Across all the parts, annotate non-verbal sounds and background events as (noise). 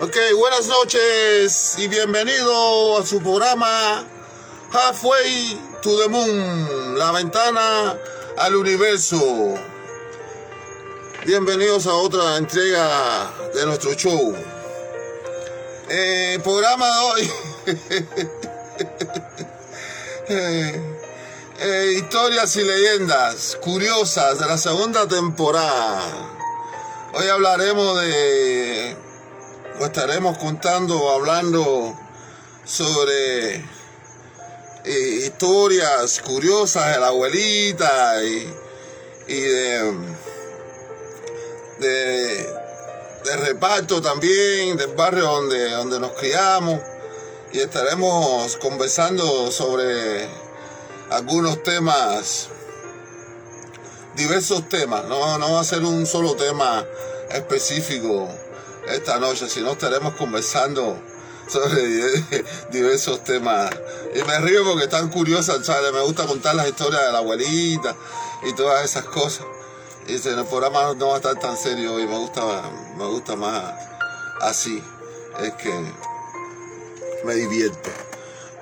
Ok, buenas noches y bienvenido a su programa Halfway to the Moon, la ventana al universo. Bienvenidos a otra entrega de nuestro show. El programa de hoy. Eh, (laughs) eh, historias y leyendas curiosas de la segunda temporada. Hoy hablaremos de, o estaremos contando, hablando sobre eh, historias curiosas de la abuelita y, y de, de, de reparto también, del barrio donde, donde nos criamos. Y estaremos conversando sobre algunos temas, diversos temas, no, no va a ser un solo tema específico esta noche, sino estaremos conversando sobre (laughs) diversos temas. Y me río porque están curiosas, ¿sabes? Me gusta contar las historias de la abuelita y todas esas cosas. Y el programa no va a estar tan serio y me gusta, me gusta más así. Es que me divierto.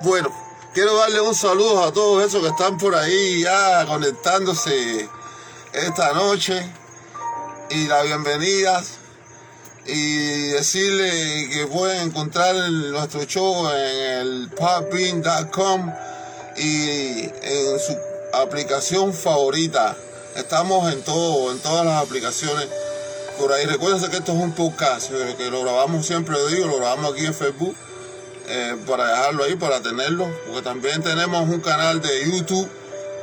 Bueno, quiero darle un saludo a todos esos que están por ahí ya conectándose esta noche y la bienvenida y decirle que pueden encontrar nuestro show en el popbean.com y en su aplicación favorita. Estamos en todo, en todas las aplicaciones por ahí. Recuerden que esto es un podcast, que lo grabamos siempre, lo digo, lo grabamos aquí en Facebook eh, para dejarlo ahí, para tenerlo, porque también tenemos un canal de YouTube,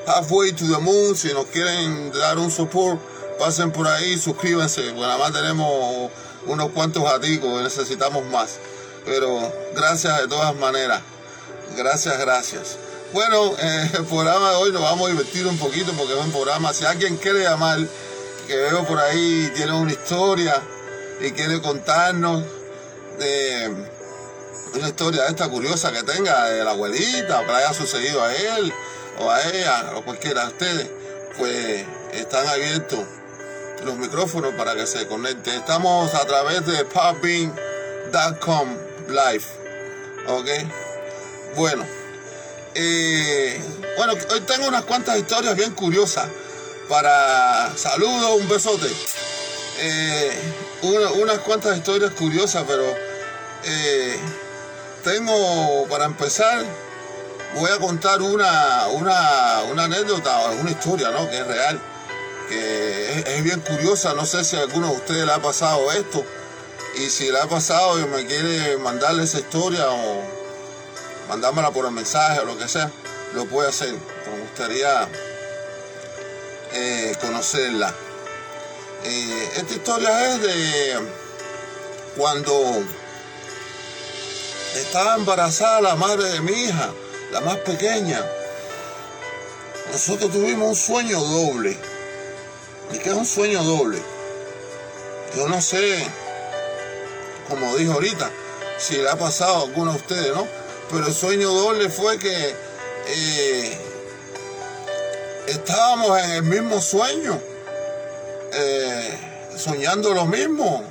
Halfway to the Moon, si nos quieren dar un support, pasen por ahí, suscríbanse, porque nada más tenemos unos cuantos gaticos, necesitamos más, pero gracias de todas maneras, gracias, gracias. Bueno, (laughs) eh, el programa de hoy nos vamos a divertir un poquito porque es un programa, si alguien quiere llamar, que veo por ahí, tiene una historia y quiere contarnos una historia esta curiosa que tenga de la abuelita que haya sucedido a él o a ella o cualquiera de ustedes, pues están abiertos los micrófonos para que se conecten. Estamos a través de popbean.com live. ¿Ok? Bueno. Eh, bueno, hoy tengo unas cuantas historias bien curiosas para saludos, un besote. Eh, unas cuantas historias curiosas, pero eh, tengo, para empezar, voy a contar una, una, una anécdota, una historia, ¿no? Que es real, que es, bien curiosa. No sé si a alguno de ustedes le ha pasado esto. Y si le ha pasado y me quiere mandarle esa historia o mandármela por el mensaje o lo que sea, lo puede hacer. Me gustaría eh, conocerla. Eh, esta historia es de cuando estaba embarazada la madre de mi hija, la más pequeña. Nosotros tuvimos un sueño doble. ¿Y qué es un sueño doble? Yo no sé, como dijo ahorita, si le ha pasado a alguno de ustedes, ¿no? Pero el sueño doble fue que eh, estábamos en el mismo sueño, eh, soñando lo mismo,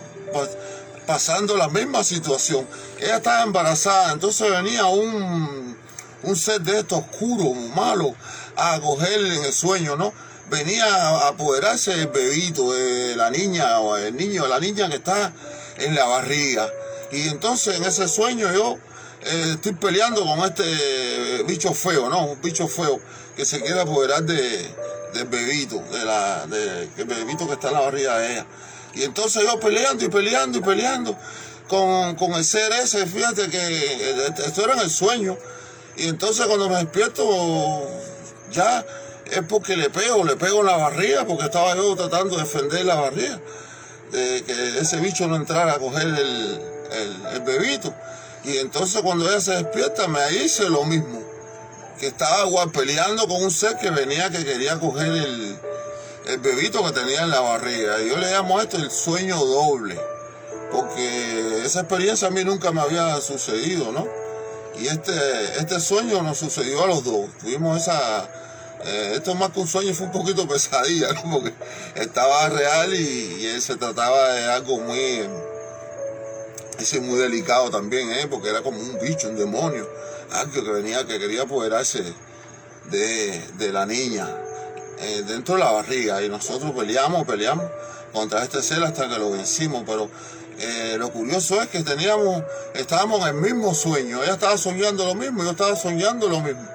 pasando la misma situación. Ella estaba embarazada, entonces venía un, un ser de estos oscuro, malo, a cogerle en el sueño, ¿no? Venía a apoderarse del bebito, de la niña o el niño la niña que está en la barriga. Y entonces en ese sueño yo eh, estoy peleando con este bicho feo, ¿no? Un bicho feo que se quiere apoderar de, del bebito, de la, de, el bebito que está en la barriga de ella. Y entonces yo peleando y peleando y peleando con, con el ser ese, fíjate que esto era en el sueño. Y entonces cuando me despierto, ya es porque le pego, le pego en la barriga, porque estaba yo tratando de defender la barriga, de que ese bicho no entrara a coger el, el, bebito. Y entonces cuando ella se despierta, me hice lo mismo, que estaba peleando con un ser que venía que quería coger el, el bebito que tenía en la barriga. Y yo le llamo esto el sueño doble, porque esa experiencia a mí nunca me había sucedido, ¿no? Y este, este sueño nos sucedió a los dos. Tuvimos esa, Eh, esto más que un sueño fue un poquito (laughs) pesadilla, ¿no? porque estaba real y, se trataba de algo muy, ese muy delicado también, ¿eh? porque era como un bicho, un demonio, algo que venía, que quería apoderarse de, de la niña eh, dentro de la barriga y nosotros peleamos, peleamos contra este ser hasta que lo vencimos, pero eh, lo curioso es que teníamos, estábamos en el mismo sueño, ella estaba soñando lo mismo, yo estaba soñando lo mismo.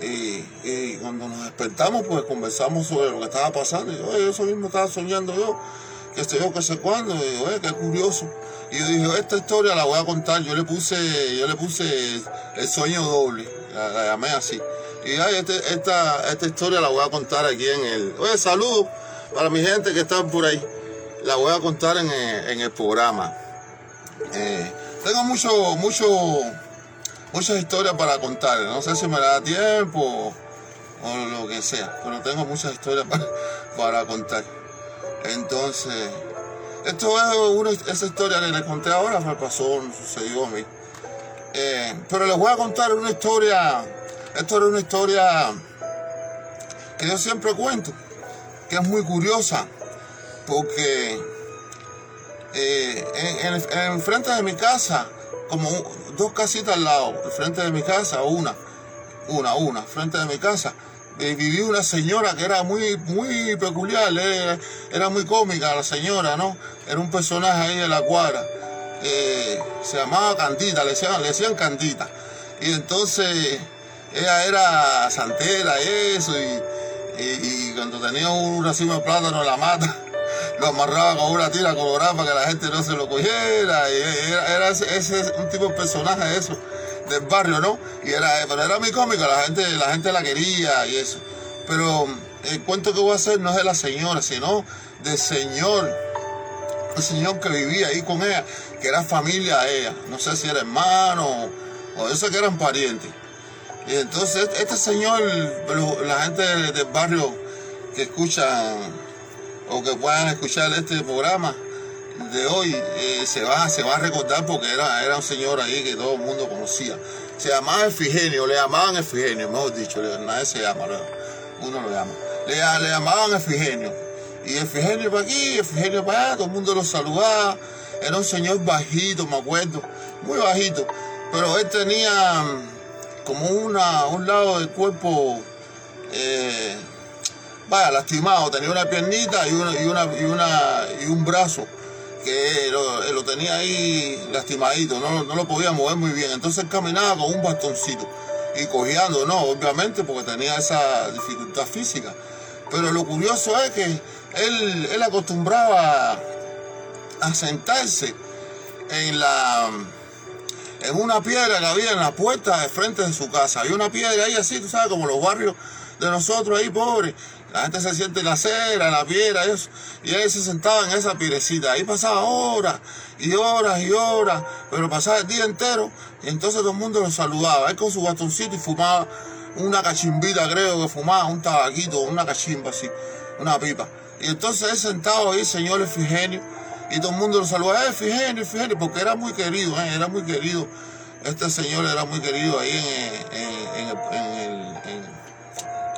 Y, cuando nos despertamos, pues conversamos sobre lo que estaba pasando. Y yo, oye, eso mismo estaba soñando yo, que sé yo, que sé cuándo. Y oye, qué curioso. Y yo dije, esta historia la voy a contar. Yo le puse, yo le puse el sueño doble, la, llamé así. Y ay, este, esta, esta historia la voy a contar aquí en el. Oye, saludos para mi gente que está por ahí la voy a contar en, el, programa. Eh, tengo mucho, mucho, muchas historias para contar. No sé si me da tiempo o lo que sea, pero tengo muchas historias (laughs) para, contar. Entonces, esto es una, esa historia que les conté ahora, me pasó, sucedió a mí. Eh, pero les voy a contar una historia, esto es una historia que yo siempre cuento, que es muy curiosa porque eh, en, frente de mi casa, como dos casitas al lado, frente de mi casa, una, una, una, frente de mi casa, eh, vivía una señora que era muy, muy peculiar, eh, era, muy cómica la señora, ¿no? Era un personaje ahí de la cuadra. se llamaba Candita, le decían, le Candita. Y entonces ella era santera, eso, y, y, cuando tenía un racimo de plátano la mata lo amarraba con una tira colorada para que la gente no se lo cogiera. Y era, ese, un tipo de personaje eso, del barrio, ¿no? Y era, pero era muy cómico, la gente, la gente la quería y eso. Pero el cuento que voy a hacer no es de la señora, sino del señor, el señor que vivía ahí con ella, que era familia de ella. No sé si era hermano o eso que eran parientes. Y entonces este señor, la gente del barrio que escucha o que puedan escuchar este programa de hoy, eh, se, va, se va a recordar porque era, era un señor ahí que todo el mundo conocía. Se llamaba Efigenio, le llamaban Efigenio, mejor dicho, nadie se llama, uno lo llama. Le, llamaban Efigenio. Y Efigenio para aquí, Efigenio para allá, todo el mundo lo saludaba. Era un señor bajito, me acuerdo, muy bajito. Pero él tenía como una, un lado del cuerpo eh, vaya, lastimado, tenía una piernita y, una, y, un brazo que lo, tenía ahí lastimadito, no, no, lo podía mover muy bien. Entonces caminaba con un bastoncito y cojeando, no, obviamente porque tenía esa dificultad física. Pero lo curioso es que él, él acostumbraba a sentarse en la en una piedra que había en la puerta de frente de su casa. Hay una piedra ahí así, tú sabes, como los barrios de nosotros ahí, pobres. La gente se siente en la acera, en la piedra, eso. Y él se sentaba en esa piedrecita. Ahí pasaba horas y horas y horas, pero pasaba el día entero. Y entonces todo el mundo lo saludaba. Él con su bastoncito y fumaba una cachimbita, creo que fumaba, un tabaquito, una cachimba así, una pipa. Y entonces él sentado ahí, señor Efigenio, y todo el mundo lo saludaba, eh, Efigenio, Efigenio, porque era muy querido, eh, era muy querido. Este señor era muy querido ahí en, en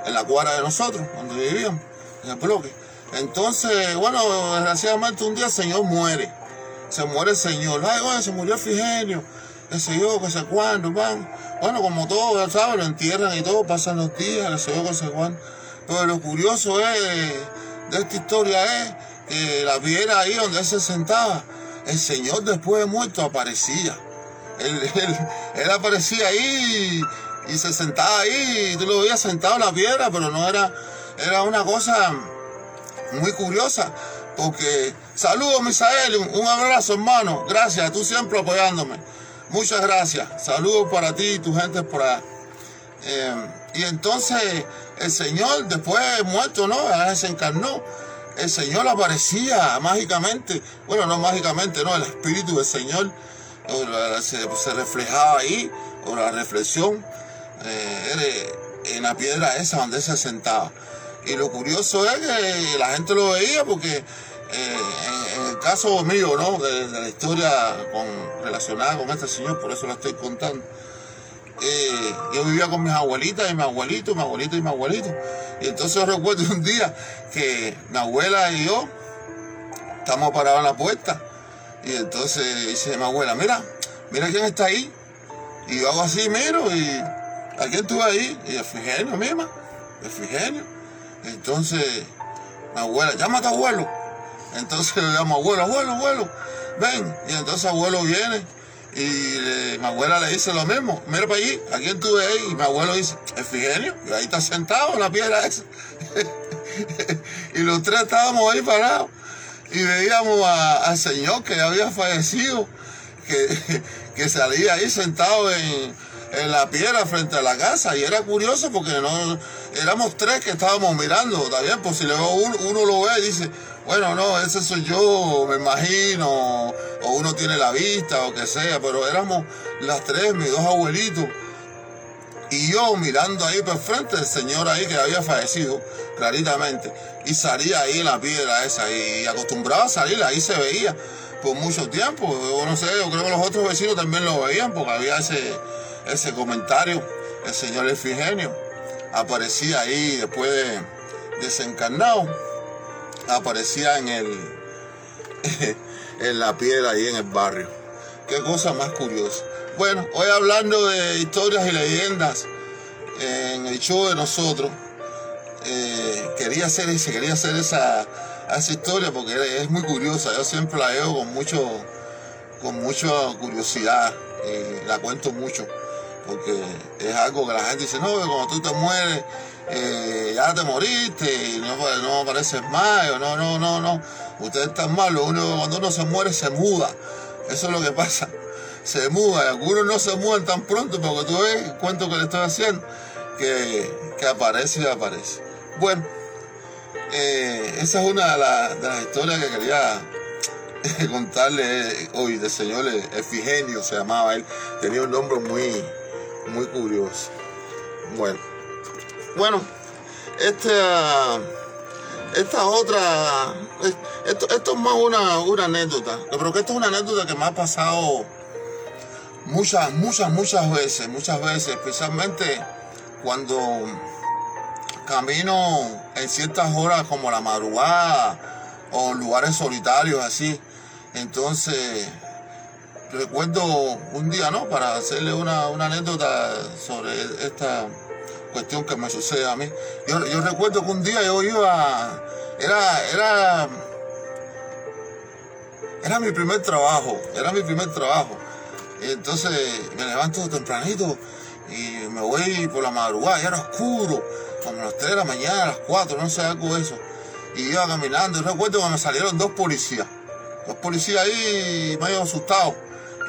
la cuadra de nosotros, donde vivíamos, en el bloque. Entonces, bueno, desgraciadamente un día el Señor muere. Se muere el Señor. Ay, se murió Figenio. El Señor, que sé cuándo, van. Bueno, como todo, ¿sabes? Lo entierran y todo, pasan los días, el Señor, que sé cuándo. Pero lo curioso es, de esta historia es que la piedra ahí donde él se sentaba, el Señor después de muerto aparecía. Él, (laughs) él aparecía ahí y se sentaba ahí, tú lo veías sentado en la piedra, pero no era, era una cosa muy curiosa, porque saludos Misael, un, abrazo hermano, gracias, tú siempre apoyándome, muchas gracias, saludos para ti y tu gente por allá. Eh, y entonces el Señor, después de muerto, ¿no? Se encarnó. El Señor aparecía mágicamente. Bueno, no mágicamente, no. El Espíritu del Señor se, se reflejaba ahí, o la reflexión eh, en la piedra esa donde se sentaba. Y lo curioso es que la gente lo veía porque eh, en, el caso mío, ¿no? De, la historia relacionada con este señor, por eso la estoy contando. eh, yo vivía con mis abuelitas y mi abuelito, mi abuelito y mi abuelito. Y entonces recuerdo un día que mi abuela y yo estamos parados en la puerta. Y entonces dice mi abuela, mira, mira quién está ahí. Y yo hago así, miro, y ¿a quién estuve ahí? Y Efigenia misma, Efigenia. Entonces, mi abuela, llama a abuelo. Entonces le llamo, abuelo, abuelo, abuelo, ven. Y entonces abuelo viene y mi abuela le dice lo mismo, mira para allí, ¿a quién tuve ahí? Y mi abuelo dice, Efigenio, y ahí está sentado en la piedra esa. (laughs) y los tres estábamos ahí parados y veíamos al Señor que había fallecido, que, (laughs) que salía ahí sentado en, en la piedra frente a la casa y era curioso porque no éramos tres que estábamos mirando también pues si luego uno, lo ve y dice bueno no ese soy yo me imagino o uno tiene la vista o que sea pero éramos las tres mis dos abuelitos y yo mirando ahí por frente el señor ahí que había fallecido claritamente y salía ahí la piedra esa y acostumbraba a salir ahí se veía por mucho tiempo yo no sé yo creo que los otros vecinos también lo veían porque había ese ese comentario, el señor Efigenio aparecía ahí después de desencarnado, aparecía en el (laughs) en la piedra ahí en el barrio. Qué cosa más curiosa. Bueno, hoy hablando de historias y leyendas en el show de nosotros, eh, quería hacer ese, quería hacer esa, esa historia porque es muy curiosa. Yo siempre la veo con mucho, con mucha curiosidad y la cuento mucho porque es algo que la gente dice, no, que cuando tú te mueres, eh, ya te moriste y no, no apareces más, no, no, no, no, ustedes están mal, lo único que cuando uno se muere se muda, eso es lo que pasa, se muda, y algunos no se mudan tan pronto, porque tú ves el cuento que le estoy haciendo, que, que aparece y aparece. Bueno, eh, esa es una de, de las historias que quería (laughs) contarle hoy del señor Efigenio, se llamaba él, tenía un nombre muy, muy curioso. Bueno, bueno, esta, esta otra, esto, esto es más una, una anécdota, pero que esto es una anécdota que me ha pasado muchas, muchas, muchas veces, muchas veces, especialmente cuando camino en ciertas horas como la madrugada o lugares solitarios así. Entonces, recuerdo un día, ¿no? Para hacerle una, anécdota sobre esta cuestión que me sucede a mí. Yo, recuerdo que un día yo iba, era, era, era mi primer trabajo, era mi primer trabajo. Entonces me levanto tempranito y me voy por la madrugada, ya era oscuro, como las 3 de la mañana, a las 4, no sé, algo eso. Y iba caminando, y recuerdo que me salieron dos policías, dos policías ahí medio asustados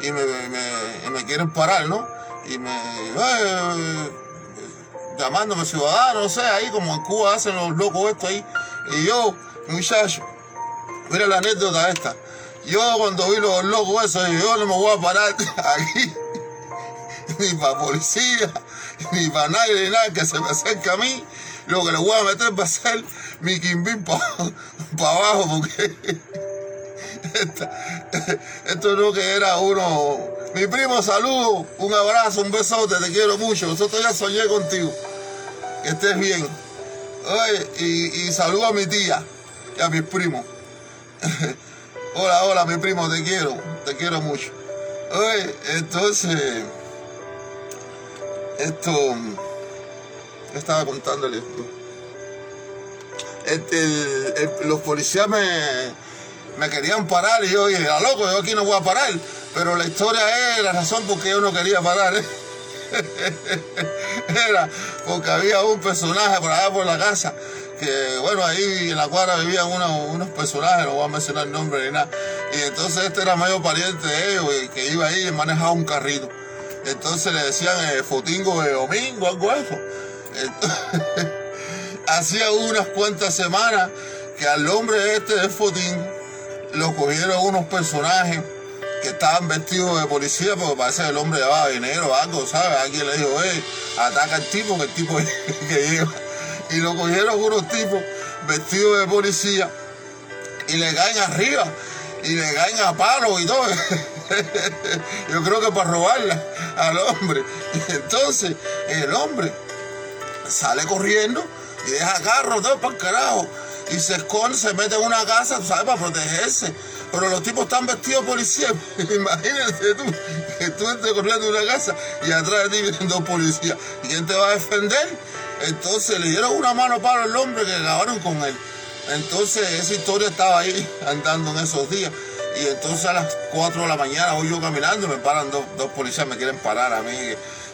y me, quieren parar, ¿no? Y me, llamándome ciudadano, no sé, ahí como en Cuba hacen los locos esto ahí. Y yo, muchacho, mira la anécdota esta. Yo cuando vi los locos esos, yo no me voy a parar (laughs) aquí, (laughs) ni para policía, (laughs) ni para nadie, ni nada que se me acerque a mí. Lo que le voy a meter va a ser mi quimbín para abajo, porque (laughs) esto no que era uno. Mi primo, saludo, un abrazo, un besote, te quiero mucho. Nosotros ya soñé contigo. Que estés bien. y, saludo a mi tía y a mis primos. (laughs) hola, hola, mi primo, te quiero, te quiero mucho. Oye, entonces, esto, estaba contándole este, los policías me, me querían parar y yo dije, a loco, yo aquí no voy a parar. Pero la historia es la razón por qué yo no quería parar. ¿eh? (laughs) Era porque había un personaje por allá por la casa que, bueno, ahí en la cuadra vivían unos, personajes, no voy a mencionar el nombre ni nada. Y entonces este era medio pariente de ellos, que iba ahí y manejaba un carrito. Entonces le decían eh, fotingo de domingo, algo eso. (laughs) hacía unas cuantas semanas que al hombre este de fotín lo cogieron unos personajes que estaban vestidos de policía porque parece que el hombre llevaba dinero o algo, ¿sabes? Alguien le dijo, eh, ataca al tipo, que el tipo (laughs) que lleva. Y lo cogieron unos tipos vestidos de policía y le caen arriba y le caen a palos y todo. (laughs) Yo creo que para robarla al hombre. Y entonces el hombre sale corriendo y deja carro todo para el carajo. Y se esconde, se mete en una casa, ¿sabes? Para protegerse. Pero los tipos están vestidos de policía. (laughs) Imagínate tú, que tú estés corriendo en una casa y atrás de ti vienen dos policías. ¿Y quién te va a defender? Entonces le dieron una mano para el hombre que acabaron con él. Entonces esa historia estaba ahí andando en esos días. Y entonces a las 4 de la mañana voy yo caminando me paran dos, policías, me quieren parar a mí.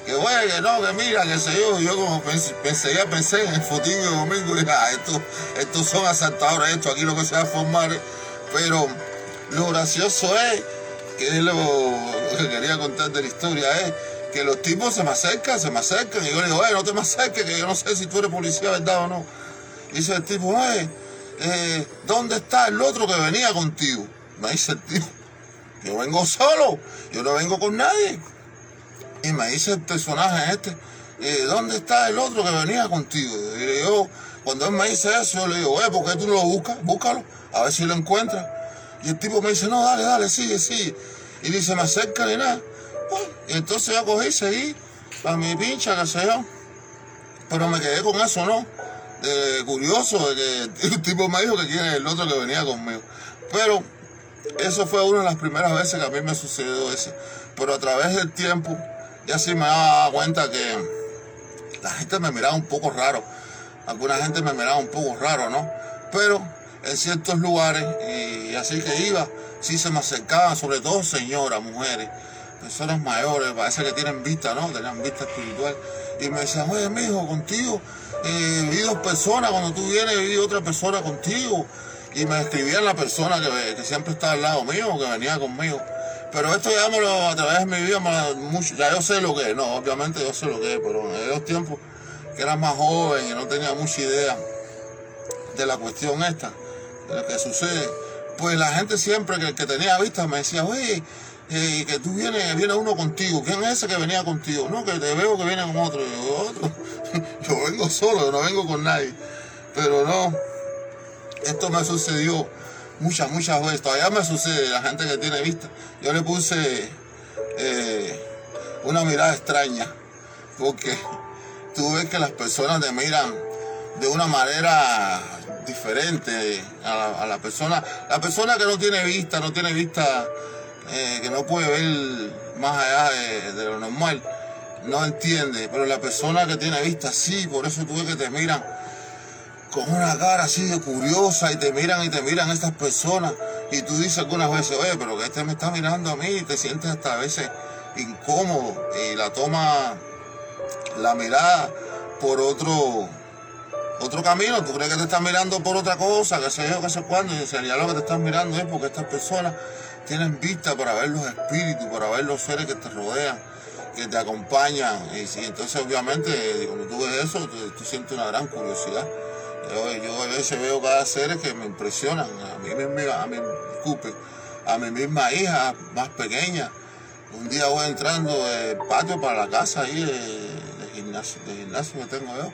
Que, güey, que no, que mira, que sé yo. Yo como pensé, ya pensé en el fotín de domingo y ah, estos, estos son asaltadores, esto aquí lo que se va a formar. Pero lo gracioso es, que es lo, que quería contar de la historia, es que los tipos se me acercan, se me acercan. Y yo le digo, güey, no te me acerques, que yo no sé si tú eres policía, ¿verdad o no? Y dice el tipo, güey, eh, ¿dónde está el otro que venía contigo? Me dice el tipo, yo vengo solo, yo no vengo con nadie. Y me dice el personaje este, eh, ¿dónde está el otro que venía contigo? Y yo, cuando él me dice eso, yo le digo, ¿por qué tú no lo buscas? Búscalo, a ver si lo encuentras. Y el tipo me dice, no, dale, dale, sigue, sigue. Y dice, me acerca ni nada. y entonces yo cogí y seguí para mi pincha, qué sé yo. Pero me quedé con eso, ¿no? De curioso, de que (laughs) el tipo me dijo que quién es el otro que venía conmigo. Pero eso fue una de las primeras veces que a mí me sucedió eso. Pero a través del tiempo, ya sí me daba cuenta que la gente me miraba un poco raro. Alguna gente me miraba un poco raro, ¿no? Pero en ciertos lugares, y así que iba, sí se me acercaban, sobre todo señoras, mujeres, personas mayores, parece que tienen vista, ¿no? Tenían vista espiritual. Y me decían, oye, mijo, contigo, eh, vi dos personas, cuando tú vienes, vi otra persona contigo y me escribía la persona que, siempre está al lado mío, que venía conmigo. Pero esto ya me lo, a través de mi vida, mucho, ya yo sé lo que es, no, obviamente yo sé lo que es, pero en esos tiempos que era más joven y no tenía mucha idea de la cuestión esta, de lo que sucede, pues la gente siempre que, que tenía vista me decía, oye, eh, que tú vienes, viene uno contigo, ¿quién es ese que venía contigo? No, que te veo que viene con otro, yo, otro, (laughs) yo vengo solo, yo no vengo con nadie, pero no, esto me sucedió muchas, muchas veces. Todavía me sucede, la gente que tiene vista. Yo le puse eh, una mirada extraña, porque tú ves que las personas te miran de una manera diferente a la, persona. La persona que no tiene vista, no tiene vista, eh, que no puede ver más allá de, de, lo normal, no entiende. Pero la persona que tiene vista sí, por eso tú ves que te miran con una cara así de curiosa y te miran y te miran estas personas y tú dices algunas veces, oye, pero que este me está mirando a mí y te sientes hasta a veces incómodo y la toma la mirada por otro otro camino, tú crees que te están mirando por otra cosa, que sé yo, que sé cuándo, y sería lo que te están mirando es porque estas personas tienen vista para ver los espíritus, para ver los seres que te rodean, que te acompañan, y, entonces obviamente cuando tú ves eso, tú sientes una gran curiosidad. Yo, a veces veo cada ser que me impresionan. A mí, misma, a, mí, a mi misma hija más pequeña. Un día voy entrando del patio para la casa ahí de, gimnasio, de gimnasio que tengo yo.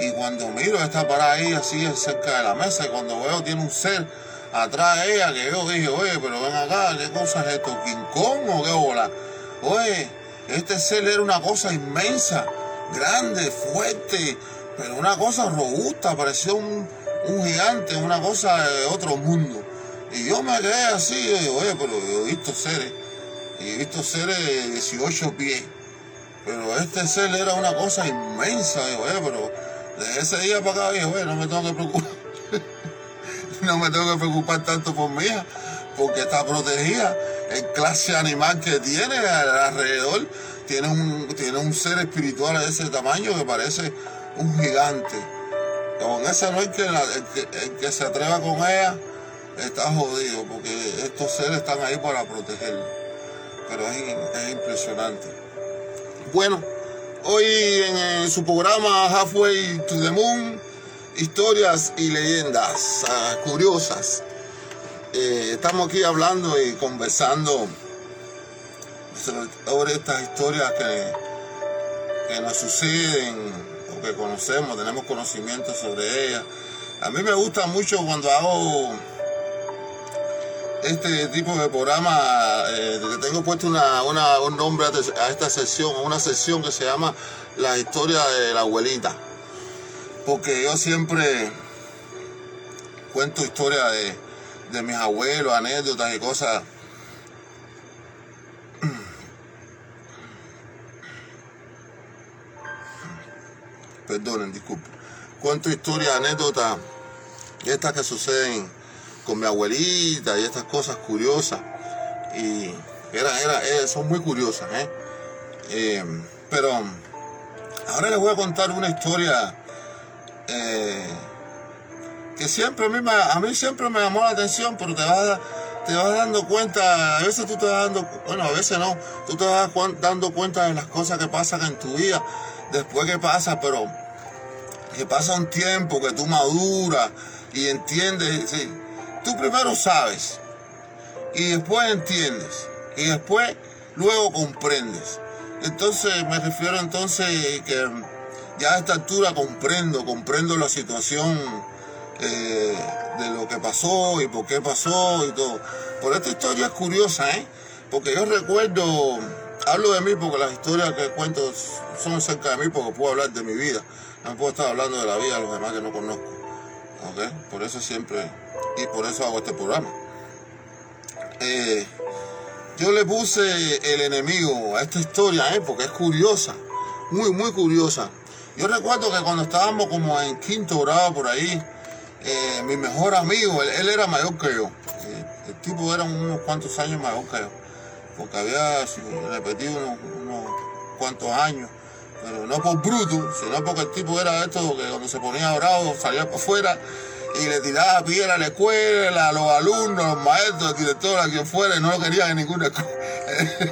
Y cuando miro, está parada ahí así cerca de la mesa. Y cuando veo, tiene un ser atrás de ella que yo dije, oye, pero ven acá, ¿qué cosa es esto? ¿King Kong o qué bola? Oye, este ser era una cosa inmensa, grande, fuerte pero una cosa robusta, parecía un, gigante, una cosa de otro mundo. Y yo me quedé así, y digo, oye, pero yo he visto seres, y he visto seres de 18 pies, pero este ser era una cosa inmensa, digo, oye, pero de ese día para acá dije, oye, no me tengo que preocupar, (laughs) no me tengo que preocupar tanto por mi porque está protegida, el clase animal que tiene alrededor, tiene un, tiene un ser espiritual de ese tamaño que parece un gigante. Con esa no hay que, el que, se atreva con ella está jodido, porque estos seres están ahí para protegerlo. Pero es, impresionante. Bueno, hoy en, su programa Halfway to the Moon, historias y leyendas ah, curiosas. Eh, estamos aquí hablando y conversando sobre, estas historias que, que nos suceden que conocemos, tenemos conocimiento sobre ella. A mí me gusta mucho cuando hago este tipo de programa, eh, tengo puesto una, un nombre a esta sesión, a una sesión que se llama La historia de la abuelita. Porque yo siempre cuento historias de, de mis abuelos, anécdotas y cosas. Perdonen, disculpen. Cuento historias, anécdotas, estas que suceden con mi abuelita y estas cosas curiosas. Y era, era, eh, son muy curiosas, ¿eh? ¿eh? pero ahora les voy a contar una historia eh, que siempre a mí, a mí siempre me llamó la atención, pero te vas, te vas dando cuenta, a veces tú te vas dando, bueno, a veces no, tú te vas dando cuenta de las cosas que pasan en tu vida, después que pasa, pero que pasa un tiempo, que tú maduras y entiendes, sí, tú primero sabes y después entiendes y después luego comprendes. Entonces me refiero entonces que ya a esta altura comprendo, comprendo la situación eh, de lo que pasó y por qué pasó y todo. Por esta historia es curiosa, ¿eh? Porque yo recuerdo, hablo de mí porque las historias que cuento son acerca de mí porque puedo hablar de mi vida. No puedo estar hablando de la vida de los demás que no conozco. ¿Ok? Por eso siempre y por eso hago este programa. Eh, yo le puse el enemigo a esta historia, eh, porque es curiosa, muy, muy curiosa. Yo recuerdo que cuando estábamos como en quinto grado por ahí, eh, mi mejor amigo, él, era mayor que yo. el tipo era unos cuantos años mayor que yo, porque había repetido unos, cuantos años pero no por bruto, sino porque el tipo era esto que cuando se ponía bravo salía para afuera y le tiraba piedra a la escuela, a los alumnos, a los maestros, al director, a quien fuera, y no lo querían (laughs) en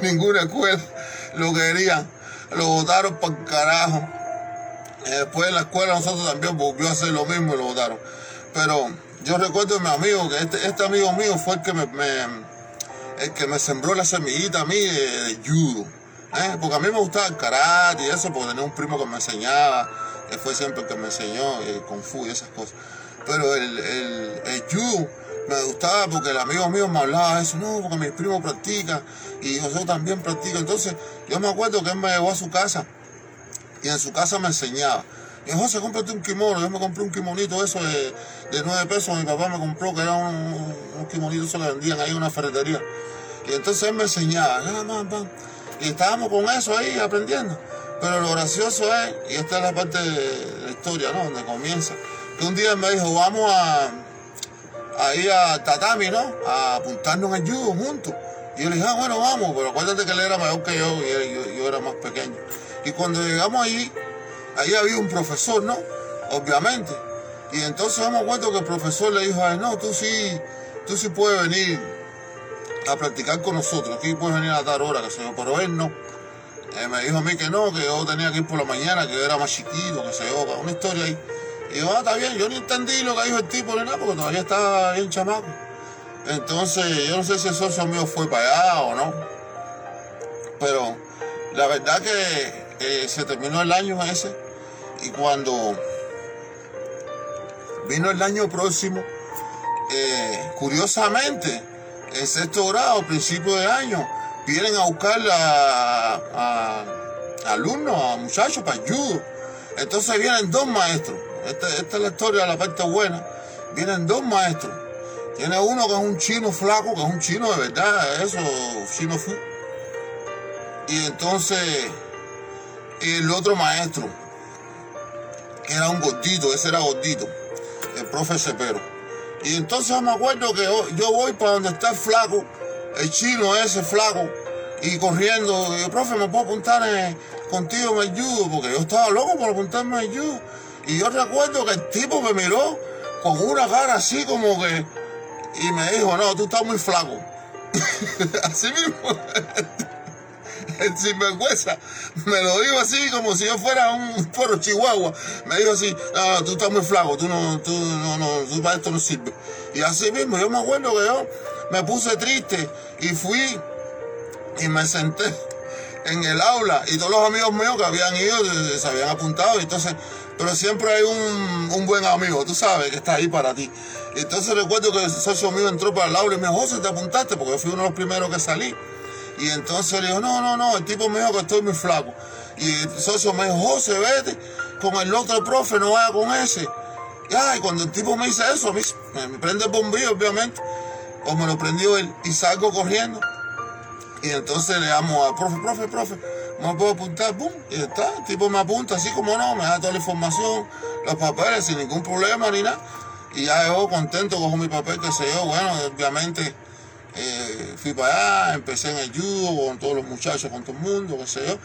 ninguna, escuela, lo querían, lo votaron para carajo. Después en la escuela nosotros también volvió a hacer lo mismo y lo votaron. Pero yo recuerdo a mi amigo, que este, este amigo mío fue el que me, el que me sembró la semillita a mí de, judo. ¿eh? Porque a mí me gustaba el karate y eso, porque tenía un primo que me enseñaba, él fue siempre el que me enseñó el kung fu y esas cosas pero el, el, judo me gustaba porque el amigo mío me hablaba de eso, no, porque mi primo practica y José también practica. Entonces, yo me acuerdo que él me llevó a su casa y en su casa me enseñaba. Y José, cómprate un kimono. Yo me compré un kimonito eso de, de 9 pesos. Mi papá me compró que era un, kimonito eso que vendían ahí en una ferretería. Y entonces él me enseñaba. Y estábamos con eso ahí aprendiendo. Pero lo gracioso es, y esta es la parte de la historia, ¿no? Donde comienza un día me dijo, vamos a, a ir a Tatami, ¿no? A apuntarnos en judo juntos. Y yo le dije, ah, bueno, vamos, pero acuérdate que él era mayor que yo y yo, era más pequeño. Y cuando llegamos ahí, ahí había un profesor, ¿no? Obviamente. Y entonces hemos vuelto que el profesor le dijo a él, no, tú sí, tú sí puedes venir a practicar con nosotros, aquí puedes venir a dar hora, que se yo, pero él no. Me dijo a mí que no, que yo tenía que ir por la mañana, que yo era más chiquito, que se yo, una historia ahí. Y yo, ah, está bien, yo no entendí lo que dijo el tipo ni nada, porque todavía estaba bien chamaco. Entonces, yo no sé si el socio mío fue para allá o no. Pero la verdad que eh, se terminó el año ese. Y cuando vino el año próximo, eh, curiosamente, en sexto grado, principio de año, vienen a buscar a, alumnos, a muchachos para judo. Entonces vienen dos maestros esta, es la historia de la parte buena. Vienen dos maestros. Tiene uno que es un chino flaco, que es un chino de verdad, eso, chino fue. Y entonces, el otro maestro, era un gordito, ese era gordito, el profe Cepero. Y entonces me acuerdo que yo voy para donde está el flaco, el chino ese flaco, y corriendo, el profe, ¿me puedo apuntar contigo en el? Porque yo estaba loco por apuntarme en el judo. Y yo recuerdo que el tipo me miró con una cara así como que. Y me dijo, no, tú estás muy flaco. (laughs) así mismo. (laughs) (laughs) sinvergüenza me lo dijo así como si yo fuera un poro chihuahua. Me dijo así, tú estás muy flaco, tú no, tú no, no, tú para esto no sirve. Y así mismo, yo me acuerdo que yo me puse triste y fui y me senté en el aula y todos los amigos míos que habían ido se habían apuntado entonces pero siempre hay un, buen amigo, tú sabes, que está ahí para ti. Entonces recuerdo que el socio mío entró para el aula y me dijo, José, te apuntaste, porque yo fui uno de los primeros que salí. Y entonces le dijo, no, no, no, el tipo me dijo que estoy muy flaco. Y el socio me dijo, José, vete con el otro profe, no vaya con ese. Y cuando el tipo me dice eso, me, me prende el bombillo, obviamente, o me lo prendió él, y salgo corriendo. Y entonces le llamo al profe, profe, profe, me puedo apuntar, ¡pum! Y está, el tipo me apunta así como no, me da toda la información, los papeles sin ningún problema ni nada. Y ya yo contento, cojo mi papel, que sé yo, bueno, obviamente eh, fui para allá, empecé en el judo con todos los muchachos, con todo el mundo, qué sé yo.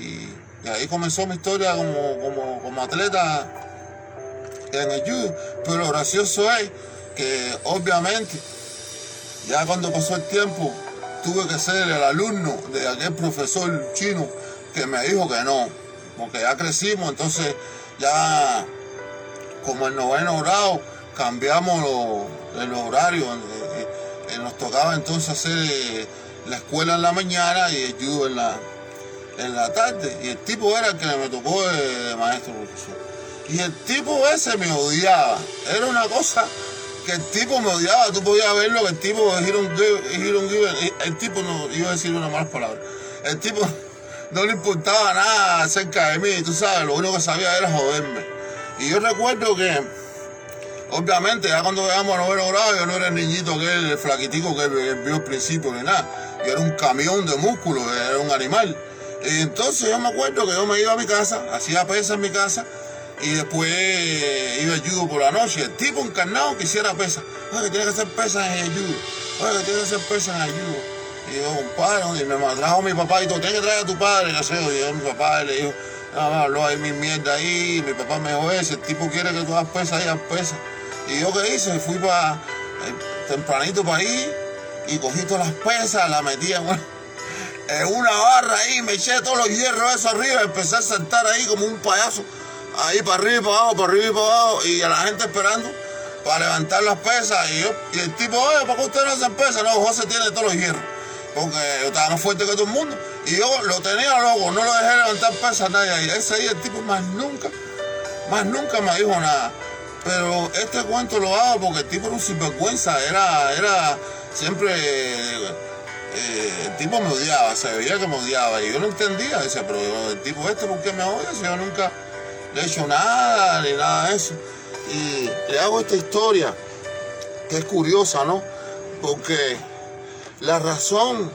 Y, ahí comenzó mi historia como, como, como atleta en el judo. Pero lo gracioso es que obviamente ya cuando pasó el tiempo tuve que ser el alumno de aquel profesor chino que me dijo que no, porque ya crecimos, entonces ya como el noveno grado cambiamos los, los horarios, eh, eh, nos tocaba entonces hacer eh, la escuela en la mañana y el judo en la, en la tarde, y el tipo era el que me tocó de, maestro. Y el tipo ese me odiaba, era una cosa que el tipo me odiaba, tú podías verlo, que el tipo es el tipo no, iba a decir una mala palabra, el tipo (laughs) no le importaba nada acerca de mí, tú sabes, lo único que sabía era joderme. Y yo recuerdo que, obviamente, ya cuando llegamos a noveno grado, yo no era el niñito que el flaquitico que vio al principio ni nada, yo era un camión de músculos, era un animal. Y entonces yo me acuerdo que yo me iba a mi casa, hacía pesas en mi casa, y después iba al judo por la noche. El tipo encarnado que hiciera pesas. Oye, que tiene que hacer pesas en el judo. Oye, que tiene que hacer pesas en el. Y yo, compadre, y me trajo mi papá y todo, tienes que traer a tu padre, que sé Y yo, mi papá le dijo, no, habló ahí mi mierda ahí. Mi papá me dijo, ese tipo quiere que tú hagas pesas haz pesas. Y yo, ¿qué hice? Fui para eh, tempranito para ahí y cogí todas las pesas, las metí (laughs) en una barra ahí, me eché todos los hierros eso arriba, empecé a sentar ahí como un payaso ahí para arriba y para abajo, para arriba y para abajo, y a la gente esperando para levantar las pesas. Y, yo, y el tipo, oye, ¿por qué usted no hace pesas? No, José tiene todos los hierros, porque estaba más fuerte que todo el mundo. Y yo lo tenía loco, no lo dejé levantar pesas nadie. Y ese día el tipo más nunca, más nunca me dijo nada. Pero este cuento lo hago porque el tipo era un sinvergüenza, era, era siempre, eh, el tipo me odiaba, se veía que me odiaba y yo no entendía, decía, pero el tipo este, ¿por qué me odia? Si yo nunca, le he hecho nada, ni nada de eso. Y le hago esta historia, que es curiosa, ¿no? Porque la razón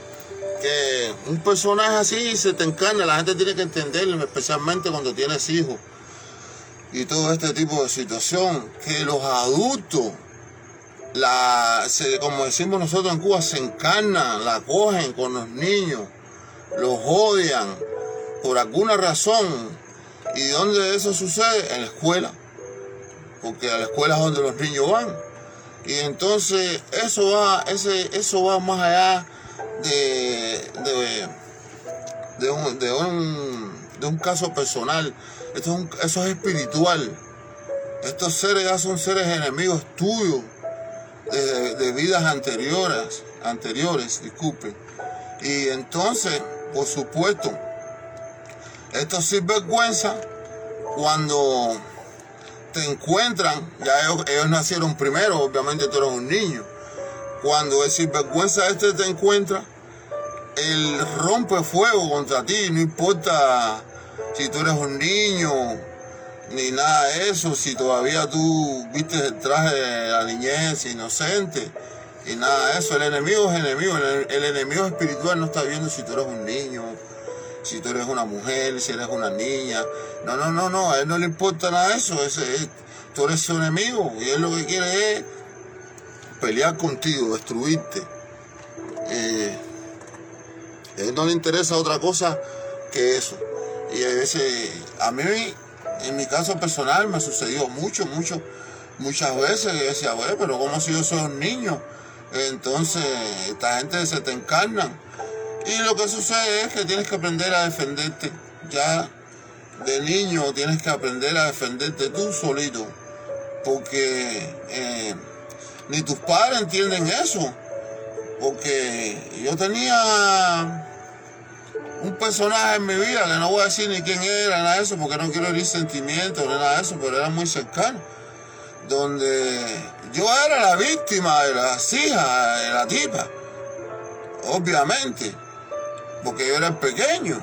que un personaje así se te encarna, la gente tiene que entenderlo, especialmente cuando tienes hijos y todo este tipo de situación, que los adultos, la, como decimos nosotros en Cuba, se encarnan, la cogen con los niños, los odian por alguna razón ¿Y dónde eso sucede? En la escuela. Porque a la escuela es donde los niños van. Y entonces eso va, ese, eso va más allá de, de, un, de, un, caso personal. Esto es eso es espiritual. Estos seres ya son seres enemigos tuyos de, vidas anteriores, anteriores, disculpen. Y entonces, por supuesto, esto es vergüenza cuando te encuentran, ya ellos, nacieron primero, obviamente tú eres un niño. Cuando el sinvergüenza este te encuentra, él rompe fuego contra ti, no importa si tú eres un niño, ni nada de eso, si todavía tú viste el traje de la niñez inocente, y nada de eso. El enemigo es enemigo, el enemigo espiritual no está viendo si tú eres un niño, si tú eres una mujer, si eres una niña. No, no, no, no, a él no le importa nada de eso. Tú eres su enemigo y él lo que quiere es pelear contigo, destruirte. Eh, a él no le interesa otra cosa que eso. Y a veces, a mí, en mi caso personal, me sucedió mucho, mucho, muchas veces. Y decía, bueno, pero como si yo soy un niño? Entonces, esta gente se te encarnan y lo que sucede es que tienes que aprender a defenderte. Ya de niño tienes que aprender a defenderte tú solito. Porque eh, ni tus padres entienden eso. Porque yo tenía un personaje en mi vida que no voy a decir ni quién era, nada de eso, porque no quiero herir sentimientos nada de eso, pero era muy cercano. donde yo era la víctima de las hijas de la tipa, obviamente, porque yo era pequeño.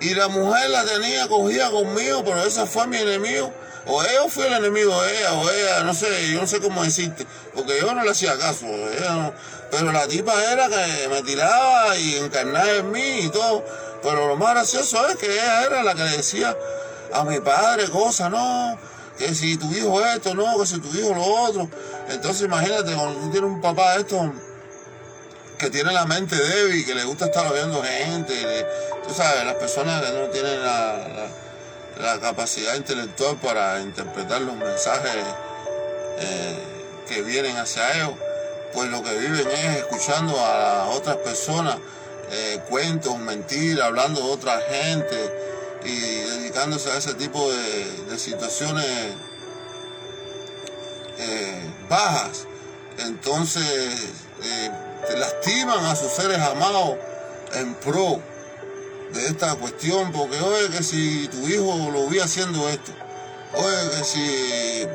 Y la mujer la tenía cogida conmigo, pero esa fue mi enemigo. O ella fue el enemigo de ella, o ella, no sé, yo no sé cómo decirte, porque yo no le hacía caso, pero la tipa era que me tiraba y encarnaba en mí y todo. Pero lo más gracioso es que ella era la que decía a mi padre cosas, no, que si tu hijo esto, no, que si tu hijo lo otro. Entonces imagínate, cuando tú tienes un papá de esto que tiene la mente débil, que le gusta estar viendo gente, tú sabes, las personas que no tienen la la capacidad intelectual para interpretar los mensajes eh, que vienen hacia ellos, pues lo que viven es escuchando a otras personas, eh, cuentos, mentiras, hablando de otra gente y dedicándose a ese tipo de, situaciones eh, bajas. Entonces, lastiman a sus seres amados en pro de esta cuestión, porque oye que si tu hijo lo vi haciendo esto, oye que si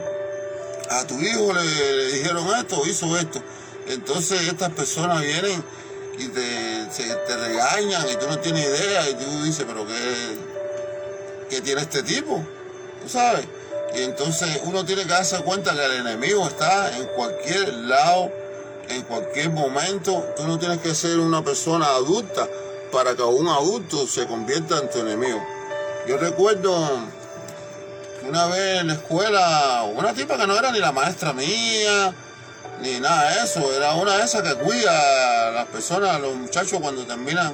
a tu hijo le, dijeron esto, hizo esto, entonces estas personas vienen y te, te regañan y tú no tienes idea y tú dices, pero ¿qué, qué tiene este tipo? ¿Tú sabes? Y entonces uno tiene que darse cuenta que el enemigo está en cualquier lado, en cualquier momento. Tú no tienes que ser una persona adulta para que un adulto se convierta en tu enemigo. Yo recuerdo una vez en la escuela, una tipa que no era ni la maestra mía, ni nada de eso, era una de esas que cuida a las personas, a los muchachos cuando terminan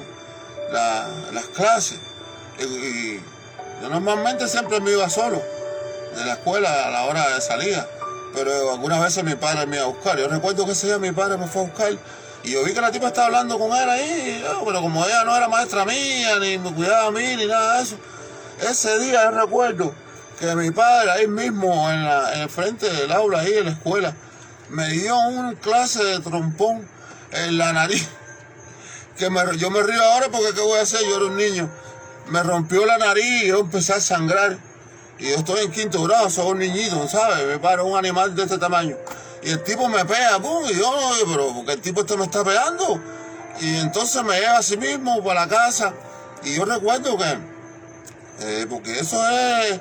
las clases. Y, yo normalmente siempre me iba solo de la escuela a la hora de salida, pero algunas veces mi padre me iba a buscar. Yo recuerdo que ese día mi padre me fue a buscar y yo vi que la tipa estaba hablando con él ahí, pero como ella no era maestra mía, ni me cuidaba a mí, ni nada de eso. Ese día yo recuerdo que mi padre ahí mismo, en, el frente del aula, ahí en la escuela, me dio una clase de trompón en la nariz. (laughs) Que yo me río ahora porque ¿qué voy a hacer? Yo era un niño. Me rompió la nariz y yo empecé a sangrar. Y yo estoy en quinto grado, soy un niñito, ¿sabes? Me paro un animal de este tamaño. Y el tipo me pega, pum, y yo, pero porque el tipo este me está pegando. Y entonces me lleva a sí mismo para la casa. Y yo recuerdo que, eh, porque eso es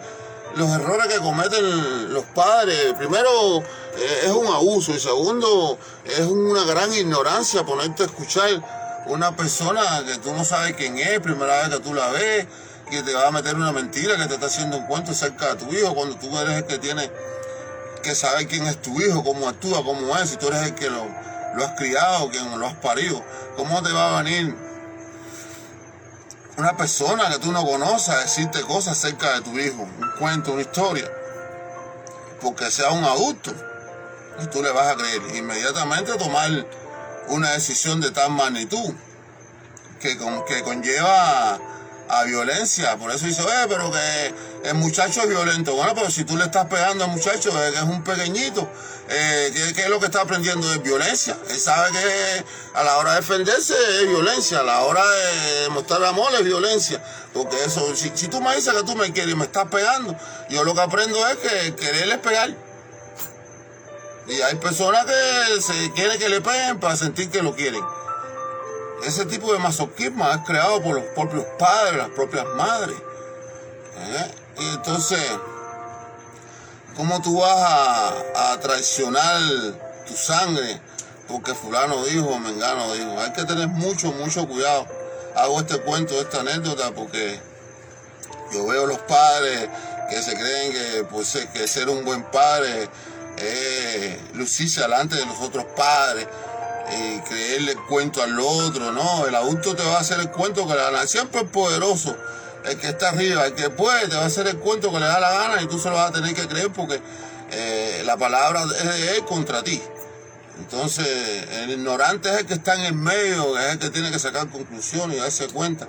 los errores que cometen los padres. Primero, eh, es un abuso. Y segundo, es una gran ignorancia ponerte a escuchar una persona que tú no sabes quién es, primera vez que tú la ves, que te va a meter una mentira, que te está haciendo un cuento cerca de tu hijo, cuando tú eres el que tiene que saber quién es tu hijo, cómo actúa, cómo es, si tú eres el que lo, has criado, quien lo has parido, cómo te va a venir una persona que tú no conoces decirte cosas acerca de tu hijo, un cuento, una historia, porque sea un adulto, y tú le vas a creer, inmediatamente tomar una decisión de tal magnitud que, que conlleva a violencia. Por eso dice, oye, pero que el muchacho es violento. Bueno, pero si tú le estás pegando al muchacho, que es un pequeñito, eh, ¿qué, es lo que está aprendiendo? de violencia. Él sabe que a la hora de defenderse es violencia, a la hora de mostrar amor es violencia. Porque eso, si, tú me dices que tú me quieres y me estás pegando, yo lo que aprendo es que quererles pegar. Y hay personas que se quieren que le peguen para sentir que lo quieren. Ese tipo de masoquismo es creado por los propios padres, las propias madres. ¿eh? Y entonces, ¿cómo tú vas a, traicionar tu sangre? Porque fulano dijo, mengano dijo. Hay que tener mucho, mucho cuidado. Hago este cuento, esta anécdota, porque yo veo los padres que se creen que, pues, que ser un buen padre es lucirse delante de los otros padres y creerle el cuento al otro, no, el adulto te va a hacer el cuento que le da siempre es poderoso, el que está arriba, el que puede, te va a hacer el cuento que le da la gana y tú se lo vas a tener que creer porque eh, la palabra es de él contra ti. Entonces, el ignorante es el que está en el medio, es el que tiene que sacar conclusiones y darse cuenta